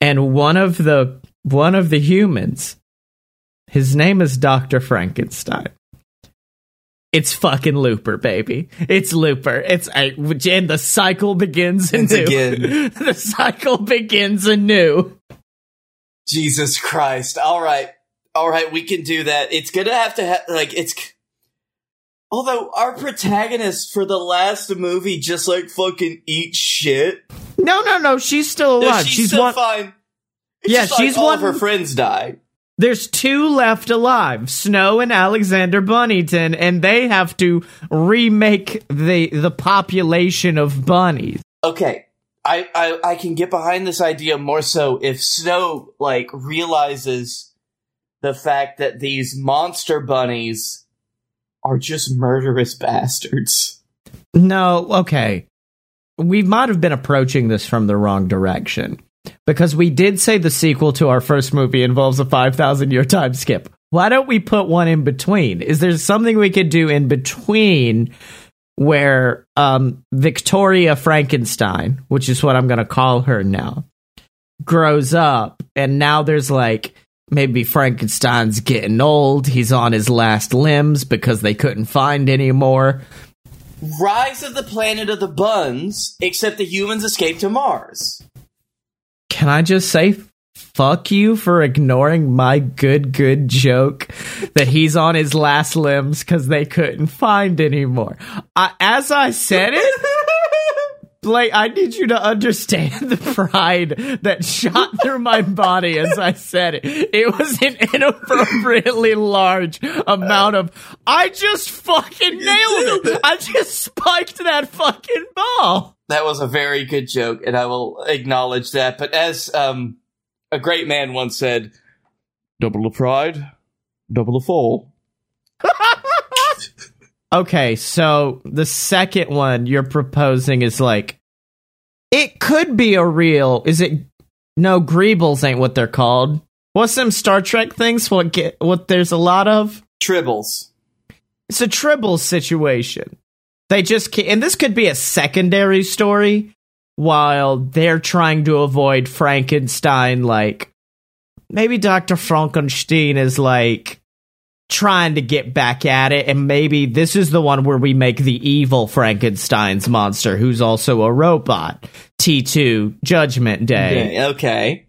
And one of the one of the humans his name is Dr. Frankenstein. It's fucking Looper, baby. It's Looper. It's a, and the cycle begins anew. again. [LAUGHS] the cycle begins anew. Jesus Christ. All right. All right, we can do that. It's to have to ha- like it's Although our protagonist for the last movie just like fucking eats shit. No, no, no. She's still No, alive. she's, she's still one. fine. It's Yeah, just like she's all one- of her friends die. There's two left alive, Snow and Alexander Bunnington, and they have to remake the the population of bunnies. Okay. I, I I can get behind this idea more so if Snow like realizes the fact that these monster bunnies are just murderous bastards. No, okay. We might have been approaching this from the wrong direction. Because we did say the sequel to our first movie involves a 5,000 year time skip. Why don't we put one in between? Is there something we could do in between where um, Victoria Frankenstein, which is what I'm going to call her now, grows up and now there's like maybe Frankenstein's getting old, he's on his last limbs because they couldn't find any more. Rise of the Planet of the Buns, except the humans escape to Mars. Can I just say fuck you for ignoring my good good joke that he's on his last limbs cuz they couldn't find anymore. I, as I said it, Blake, I need you to understand the pride that shot through my body as I said it. It was an inappropriately large amount of, I just fucking nailed it. I just spiked that fucking ball. That was a very good joke, and I will acknowledge that. But as um, a great man once said, double the pride, double the fall. [LAUGHS] Okay, so the second one you're proposing is like it could be a real. Is it? No, Greebles ain't what they're called. What's them Star Trek things? What get? What there's a lot of. Tribbles. It's a Tribbles situation. They just ca- and this could be a secondary story while they're trying to avoid Frankenstein. Like maybe Doctor Frankenstein is like trying to get back at it and maybe this is the one where we make the evil frankenstein's monster who's also a robot. T2 judgment day. Okay.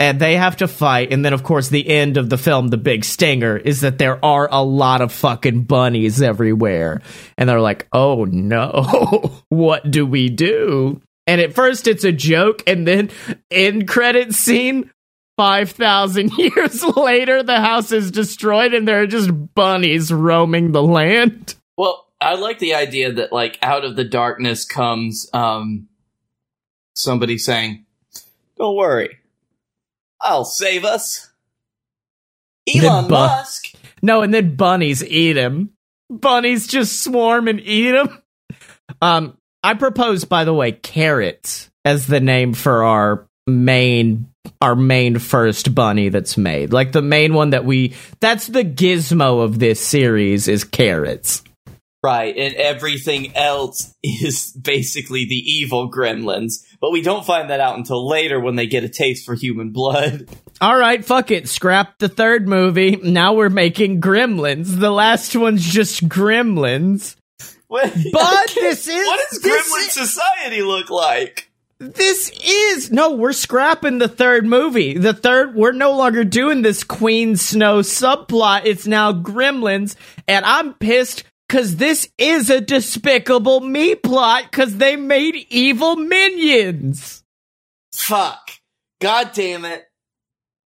and they have to fight and then of course the end of the film the big stinger is that there are a lot of fucking bunnies everywhere. And they're like oh no. [LAUGHS] What do we do? And at first it's a joke and then end credit scene 5000 [LAUGHS] years later the house is destroyed and there are just bunnies roaming the land Well, I like the idea that like out of the darkness comes um somebody saying, "Don't worry, I'll save us." Elon bu- Musk. No, and then bunnies eat him. Bunnies just swarm and eat him. Um, I propose, by the way, carrots as the name for our main our main first bunny that's made. Like the main one that we that's the gizmo of this series is carrots. Right, and everything else is basically the evil gremlins. But we don't find that out until later when they get a taste for human blood. [LAUGHS] All right, fuck it. Scrap the third movie. Now we're making Gremlins. The last one's just Gremlins. What- [LAUGHS] But this is what does Gremlin is- society look like? This is no, we're scrapping the third movie. The third, we're no longer doing this Queen Snow subplot. It's now Gremlins, and I'm pissed because this is a Despicable Me plot because they made evil minions. Fuck. God damn it.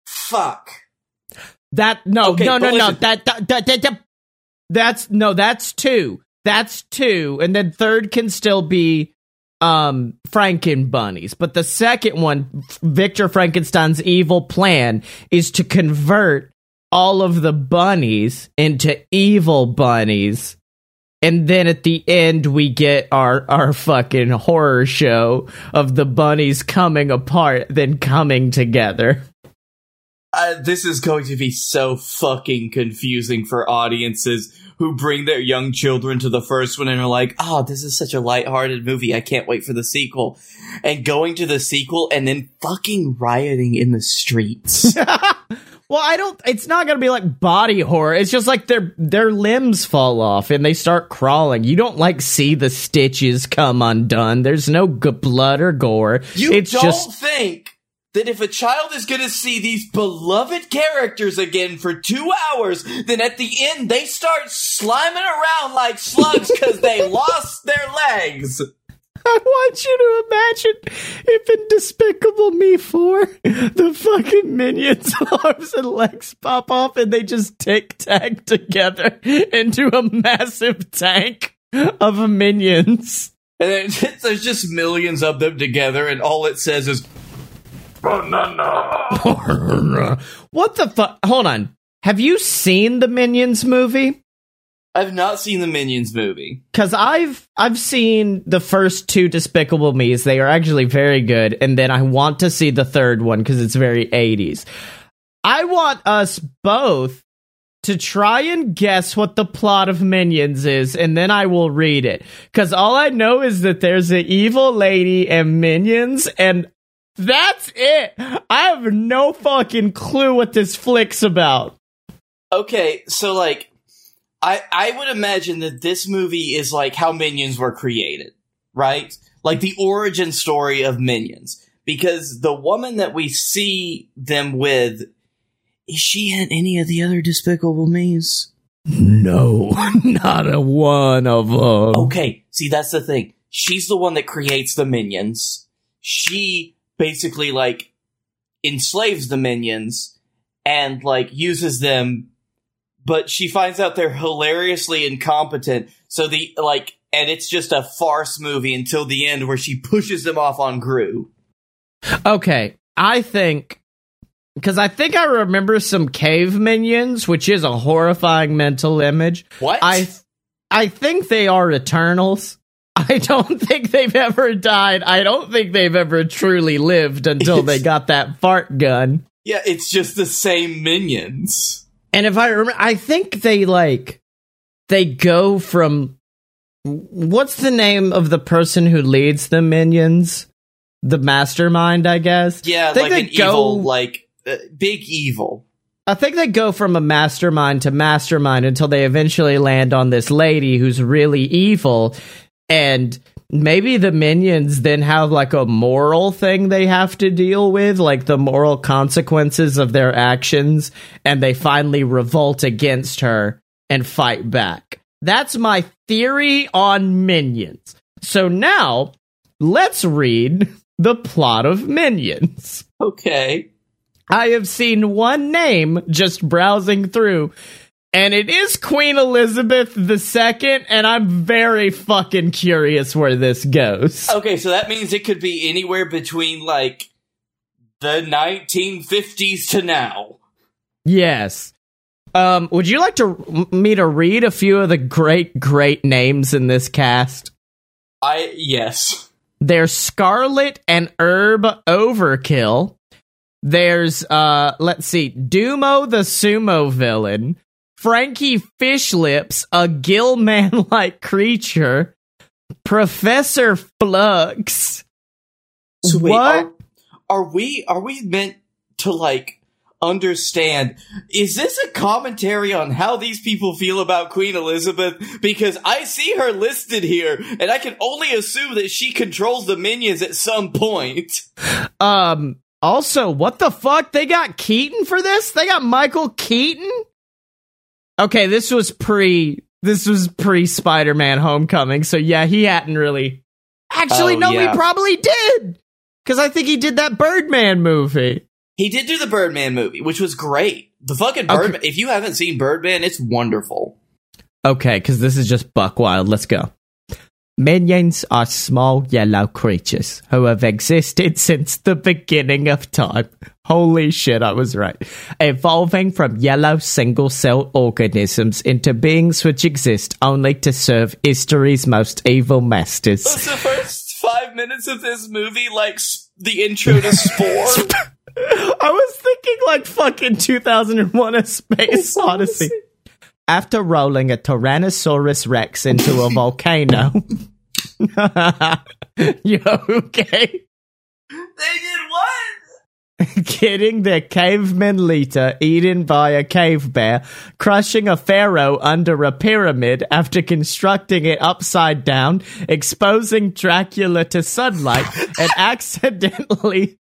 Fuck. That no, Okay, no, no, no. listen. That, that, that, that, that- that's no, that's two. That's two, and then third can still be um Franken bunnies. But the second one, Victor Frankenstein's evil plan is to convert all of the bunnies into evil bunnies. And then at the end we get our our fucking horror show of the bunnies coming apart then coming together. Uh, this is going to be so fucking confusing for audiences who bring their young children to the first one and are like, oh, this is such a lighthearted movie. I can't wait for the sequel. And going to the sequel and then fucking rioting in the streets. [LAUGHS] Well, I don't. It's not gonna be like body horror. It's just like their their limbs fall off and they start crawling. You don't like see the stitches come undone. There's no g- blood or gore. You it's don't just think that if a child is going to see these beloved characters again for two hours, then at the end they start sliming around like slugs because they [LAUGHS] lost their legs? I want you to imagine if in Despicable Me 4, the fucking minions' [LAUGHS] arms and legs pop off and they just tic tac together into a massive tank of minions. And [LAUGHS] there's just millions of them together, and all it says is, [LAUGHS] what the fuck? Hold on. Have you seen the Minions movie? I've not seen the Minions movie. Cause I've I've seen the first two Despicable Me's. They are actually very good, and then I want to see the third one because it's very 80s. I want us both to try and guess what the plot of Minions is, and then I will read it. Cause all I know is that there's an evil lady and minions, and that's it. I have no fucking clue what this flick's about. Okay, so like, I I would imagine that this movie is like how Minions were created, right? Like the origin story of Minions, because the woman that we see them with, is she in any of the other Despicable Me's? No, [LAUGHS] not a one of them. Okay, see that's the thing. she's the one that creates the minions. She basically like enslaves the minions and like uses them but she finds out they're hilariously incompetent. So the like and it's just a farce movie until the end where she pushes them off on Gru. Okay, I think because I think I remember some cave minions, which is a horrifying mental image. What? I I think they are Eternals. I don't [LAUGHS] think they've ever died. I don't think they've ever truly lived until they got that fart gun. Yeah, it's just the same minions. And if I remember, I think they like they go from what's the name of the person who leads the minions? The mastermind, I guess. Yeah, I think like they an go- evil, like uh, big evil. I think they go from a mastermind to mastermind until they eventually land on this lady who's really evil. And maybe the minions then have like a moral thing they have to deal with, like the moral consequences of their actions. And they finally revolt against her and fight back. That's my theory on minions. So now let's read [LAUGHS] the plot of minions. Okay. I have seen one name just browsing through, and it is Queen Elizabeth II, and I'm very fucking curious where this goes. Okay, so that means it could be anywhere between like the 1950s to now. Yes. Um, would you like to me to read a few of the great, great names in this cast? I yes. There's Scarlet and Herb Overkill. There's uh let's see, Dumo the sumo villain, Frankie Fishlips, a gill man [LAUGHS] like creature, Professor Flux. So wait, what? Are, are we are we meant to like understand is this a commentary on how these people feel about Queen Elizabeth because I see her listed here and I can only assume that she controls the minions at some point. Um also, what the fuck? They got Keaton for this? They got Michael Keaton? Okay, this was pre this was pre Spider-Man Homecoming, so yeah, he hadn't really Actually, Oh, no, yeah. he probably did. Cuz I think he did that Birdman movie. He did do the Birdman movie, which was great. The fucking Birdman. If you haven't seen Birdman, it's wonderful. Okay, because this is just buck wild. Let's go. Minions are small yellow creatures who have existed since the beginning of time. Holy shit, I was right. Evolving from yellow single cell organisms into beings which exist only to serve history's most evil masters. Was the first five minutes of this movie like the intro to Spore? [LAUGHS] I was thinking like fucking 2001 A Space [LAUGHS] Odyssey. After rolling a Tyrannosaurus Rex into a [LAUGHS] volcano. you okay? they did what? [LAUGHS] Getting their caveman Lita eaten by a cave bear, crushing a pharaoh under a pyramid after constructing it upside down, exposing Dracula to sunlight, and [LAUGHS] accidentally.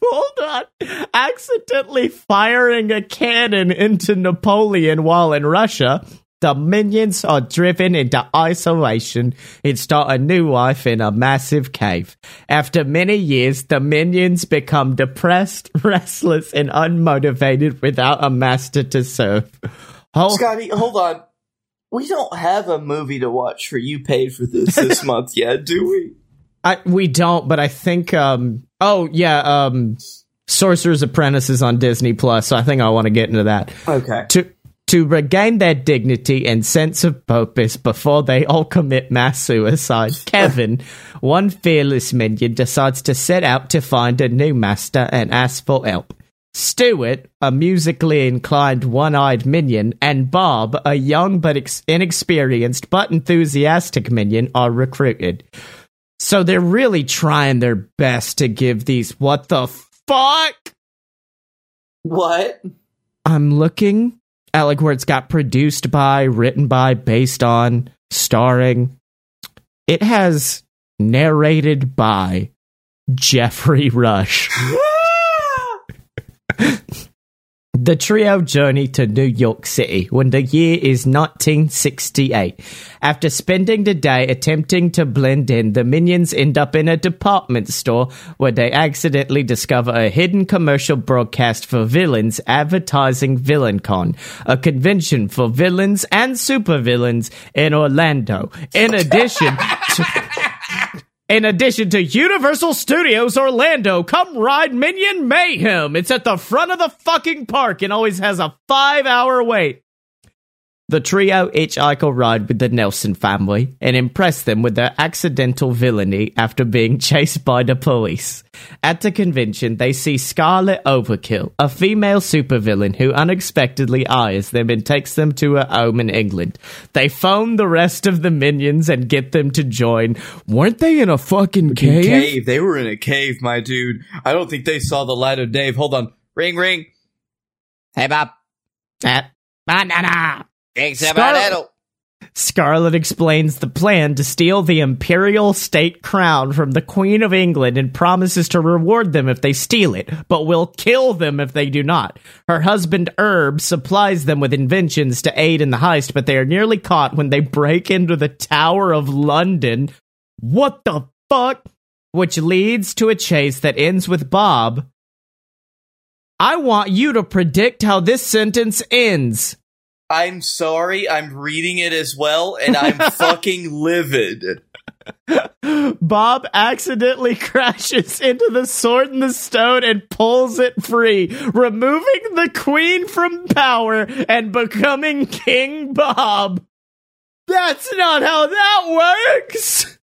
[LAUGHS] Hold on. Accidentally firing a cannon into Napoleon while in Russia. The minions are driven into isolation and start a new life in a massive cave. After many years, the minions become depressed, [LAUGHS] restless, and unmotivated without a master to serve. Oh, Scotty, hold on. We don't have a movie to watch for you paid for this this [LAUGHS] month yet, do we? I, we don't, but I think. Um, oh yeah, um, Sorcerer's Apprentice is on Disney Plus, so I think I want to get into that. Okay. to to regain their dignity and sense of purpose before they all commit mass suicide, [LAUGHS] Kevin, one fearless minion, decides to set out to find a new master and ask for help. Stuart, a musically inclined one eyed minion, and Bob, a young but ex- inexperienced but enthusiastic minion, are recruited. So they're really trying their best to give these what the fuck? What? I'm looking at like where it's got produced by, written by, based on, starring. It has narrated by Geoffrey Rush. [LAUGHS] [LAUGHS] The trio journey to New York City when the year is 1968. After spending the day attempting to blend in, the minions end up in a department store where they accidentally discover a hidden commercial broadcast for villains advertising VillainCon, a convention for villains and supervillains in Orlando. In addition [LAUGHS] to in addition to Universal Studios Orlando, come ride Minion Mayhem. It's at the front of the fucking park and always has a five hour wait. The trio hitchhike a ride with the Nelson family and impress them with their accidental villainy after being [LAUGHS] chased by the police. At the convention, they see Scarlet Overkill, a female supervillain who unexpectedly eyes them and takes them to her home in England. They phone the rest of the minions and get them to join. Weren't they in a fucking cave? Cave. They were in a cave, my dude. I don't think they saw the light of day. Hold on. Ring, ring. Hey, Bob. At banana. Scarlet- Scarlet explains the plan to steal the imperial state crown from the Queen of England and promises to reward them if they steal it, but will kill them if they do not. Her husband Herb supplies them with inventions to aid in the heist, but they are nearly caught when they break into the Tower of London. What the fuck? Which leads to a chase that ends with Bob. I want you to predict how this sentence ends. I'm sorry, I'm reading it as well, and I'm [LAUGHS] fucking livid. Bob accidentally [LAUGHS] crashes into the sword in the stone and pulls it free, removing the queen from power and becoming King Bob. That's not how that works.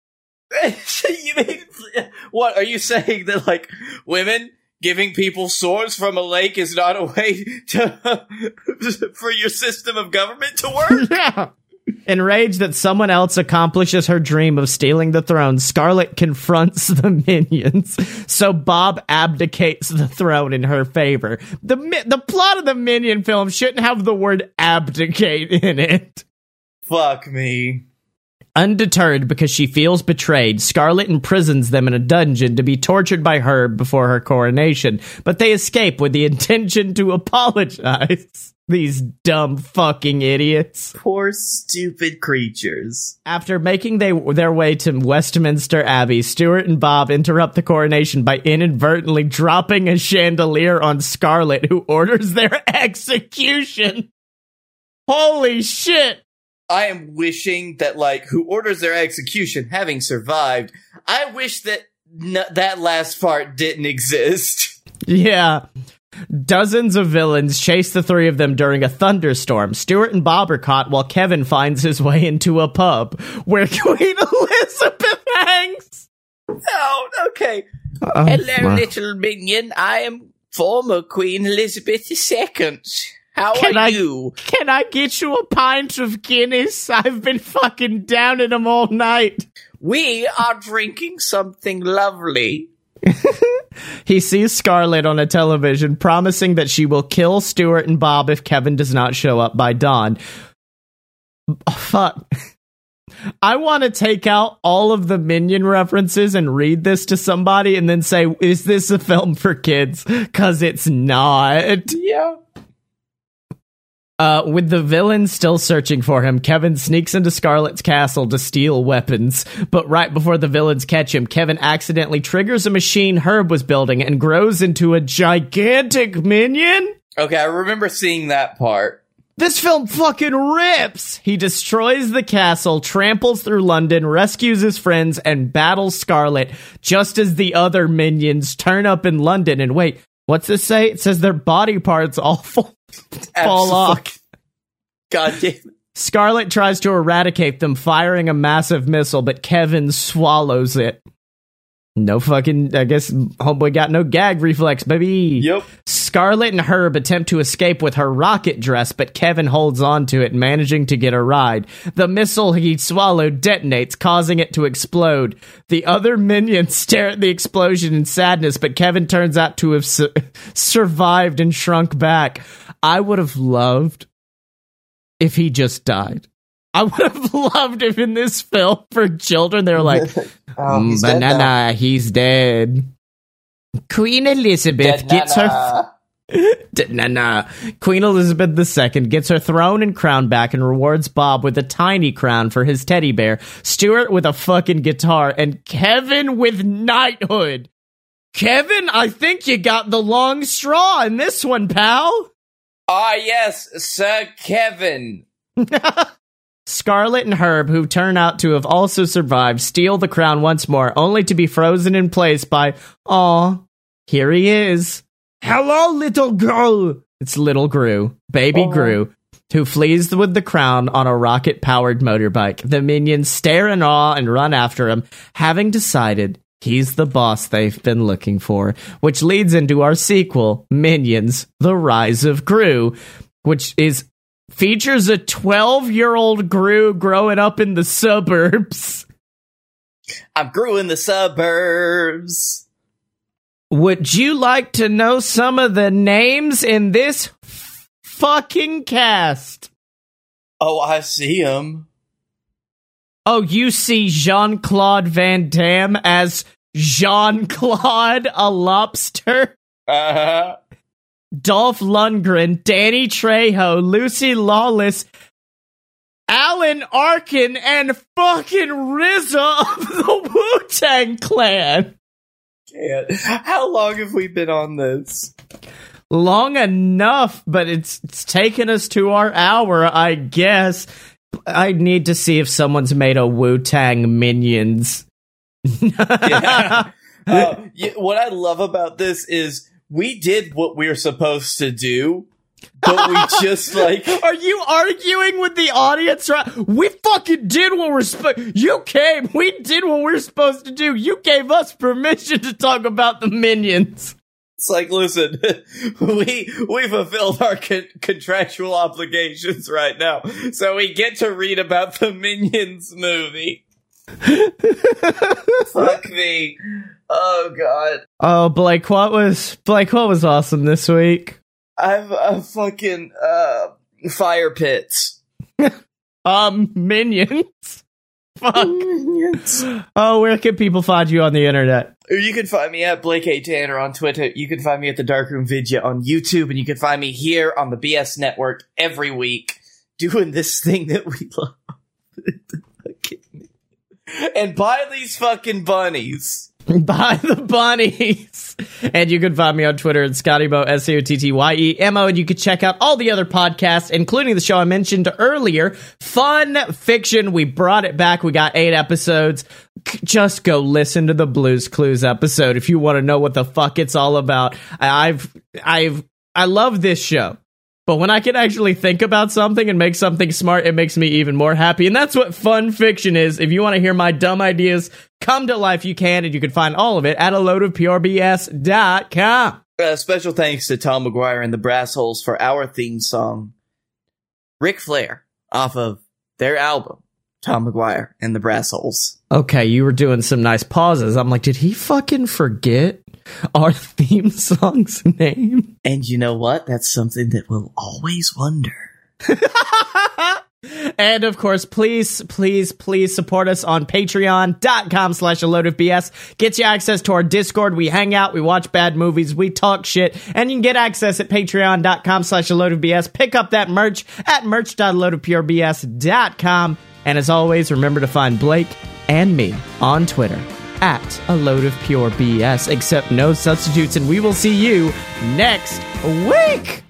[LAUGHS] what are you saying that like women giving people swords from a lake is not a way to for your system of government to work? [LAUGHS] yeah. Enraged that someone else accomplishes her dream of stealing the throne, Scarlet confronts the minions. So Bob abdicates the throne in her favor. The the plot of the minion film shouldn't have the word abdicate in it. Fuck me. Undeterred because she feels betrayed, Scarlet imprisons them in a dungeon to be tortured by Herb before her coronation, but they escape with the intention to apologize. [LAUGHS] These dumb fucking idiots. Poor stupid creatures. After making they, their way to Westminster Abbey, Stuart and Bob interrupt the coronation by inadvertently dropping a chandelier on Scarlet, who orders their [LAUGHS] execution. Holy shit! I am wishing that like who orders their execution having survived. I wish that n- that last part didn't [LAUGHS] exist. Yeah. Dozens of villains chase the three of them during a thunderstorm. Stuart and Bob are caught while Kevin finds his way into a pub where [LAUGHS] Queen Elizabeth hangs. Oh, okay. Oh, Hello, little minion. I am former Queen Elizabeth II. How Can are I- you? Can I get you a pint of Guinness? [LAUGHS] I've been fucking down in them all night. We are drinking something lovely. [LAUGHS] He sees Scarlet on a television, promising that she will kill Stuart and Bob if Kevin does not show up by dawn. Oh, fuck. [LAUGHS] I want to take out all of the minion references and read this to somebody and then say, is this a film for kids? Because it's not. Yeah. Uh, with the villain still searching for him, Kevin sneaks into Scarlet's castle to steal weapons. But right before the villains catch him, Kevin accidentally triggers a machine Herb was building and grows into a gigantic minion. Okay, I remember seeing that part. This film fucking rips! He destroys the castle, tramples through London, rescues his friends, and battles Scarlet just as the other minions turn up in London. And wait, what's this say? It says their body parts all [LAUGHS] fall, fall off. [LAUGHS] God damn. Scarlet tries to eradicate them, firing a massive missile, but Kevin swallows it. No fucking, I guess homeboy got no gag reflex, baby. Yep. Scarlet and Herb attempt to escape with her rocket dress, but Kevin holds on to it, managing to get a ride. The missile he swallowed detonates, causing it to explode. The other minions [LAUGHS] stare at the explosion in sadness, but Kevin turns out to have su- [LAUGHS] survived and shrunk back. I would have loved if he just died. I would have [LAUGHS] loved if in this film for children they were like, [LAUGHS] Oh, "Mm, he's banana, now. he's dead. Queen Elizabeth Dead gets her nana. [LAUGHS] nah, nah. Queen Elizabeth II gets her throne and crown back and rewards Bob with a tiny crown for his teddy bear, Stuart with a fucking guitar, and Kevin with knighthood. Kevin, I think you got the long straw in this one, pal. Ah, yes, Sir Kevin. Scarlet and Herb, who turn out to have also survived, steal the crown once more, only to be frozen in place by, aw, here he is. Hello, little girl. It's little Gru, baby Aw. Gru, who flees with the crown on a rocket powered motorbike. The minions stare in awe and run after him, having decided he's the boss they've been looking for, which leads into our sequel, Minions: The Rise of Gru, which is features a 12 year old Gru growing up in the suburbs. I'm Gru in the suburbs. Would you like to know some of the names in this f- fucking cast? Oh, I see him. Oh, you see Jean Claude Van Damme as Jean Clawed a lobster? Uh-huh. Dolph Lundgren, Danny Trejo, Lucy Lawless, Alan Arkin, and fucking RZA of [LAUGHS] the Wu Tang Clan. Can't. How long have we been on this? Long enough, but it's it's taken us to our hour, I guess. I need to see if someone's made a Wu Tang Minions. [LAUGHS] Yeah. [LAUGHS] Uh, yeah, what I love about this is we did what we were supposed to do, but we [LAUGHS] just like Are you arguing with the audience? Right? We fucking did what we're supposed. You came. We did what we're supposed to do. You gave us permission to talk about the minions. it's like listen, [LAUGHS] we we fulfilled our con- contractual obligations right now, so we get to read about the Minions movie. [LAUGHS] Fuck me. Oh god. Oh, Blake, what was Blake? What was awesome this week? I've a fucking uh fire pits. [LAUGHS] Um, minions. [LAUGHS] Fuck. Minions. Oh, where can people find you on the internet? You can find me at Blake A. Tanner on Twitter. You can find me at the Darkroom Vidya on YouTube, and you can find me here on the BS Network every week doing this thing that we [LAUGHS] love. and buy these fucking bunnies. [LAUGHS] Buy the bunnies. And you can find me on Twitter at ScottyMo, S A O T T Y E M O. And you can check out all the other podcasts, including the show I mentioned earlier, Fun Fiction. We brought it back. We got eight episodes. Just go listen to the Blues Clues episode if you want to know what the fuck it's all about. I've, I've, I love this show. But when I can actually think about something and make something smart, it makes me even more happy. And that's what fun fiction is. If you want to hear my dumb ideas come to life, you can, and you can find all of it at a load of purebs.com. Uh, special thanks to Tom McGuire and the Brassholes for our theme song, Ric Flair, off of their album, Tom McGuire and the Brassholes. Okay, you were doing some nice pauses. I'm like, did he fucking forget our [LAUGHS] theme song's name? And you know what? That's something that we'll always wonder. [LAUGHS] and of course, please, please, please support us on patreon.com slash a load of BS. Get you access to our Discord. We hang out, we watch bad movies, we talk shit, and you can get access at patreon.com slash a load of BS. Pick up that merch at merch.loadofpurebs.com. And as always, remember to find Blake and me on Twitter at a load of pure BS, except no substitutes, and we will see you next week.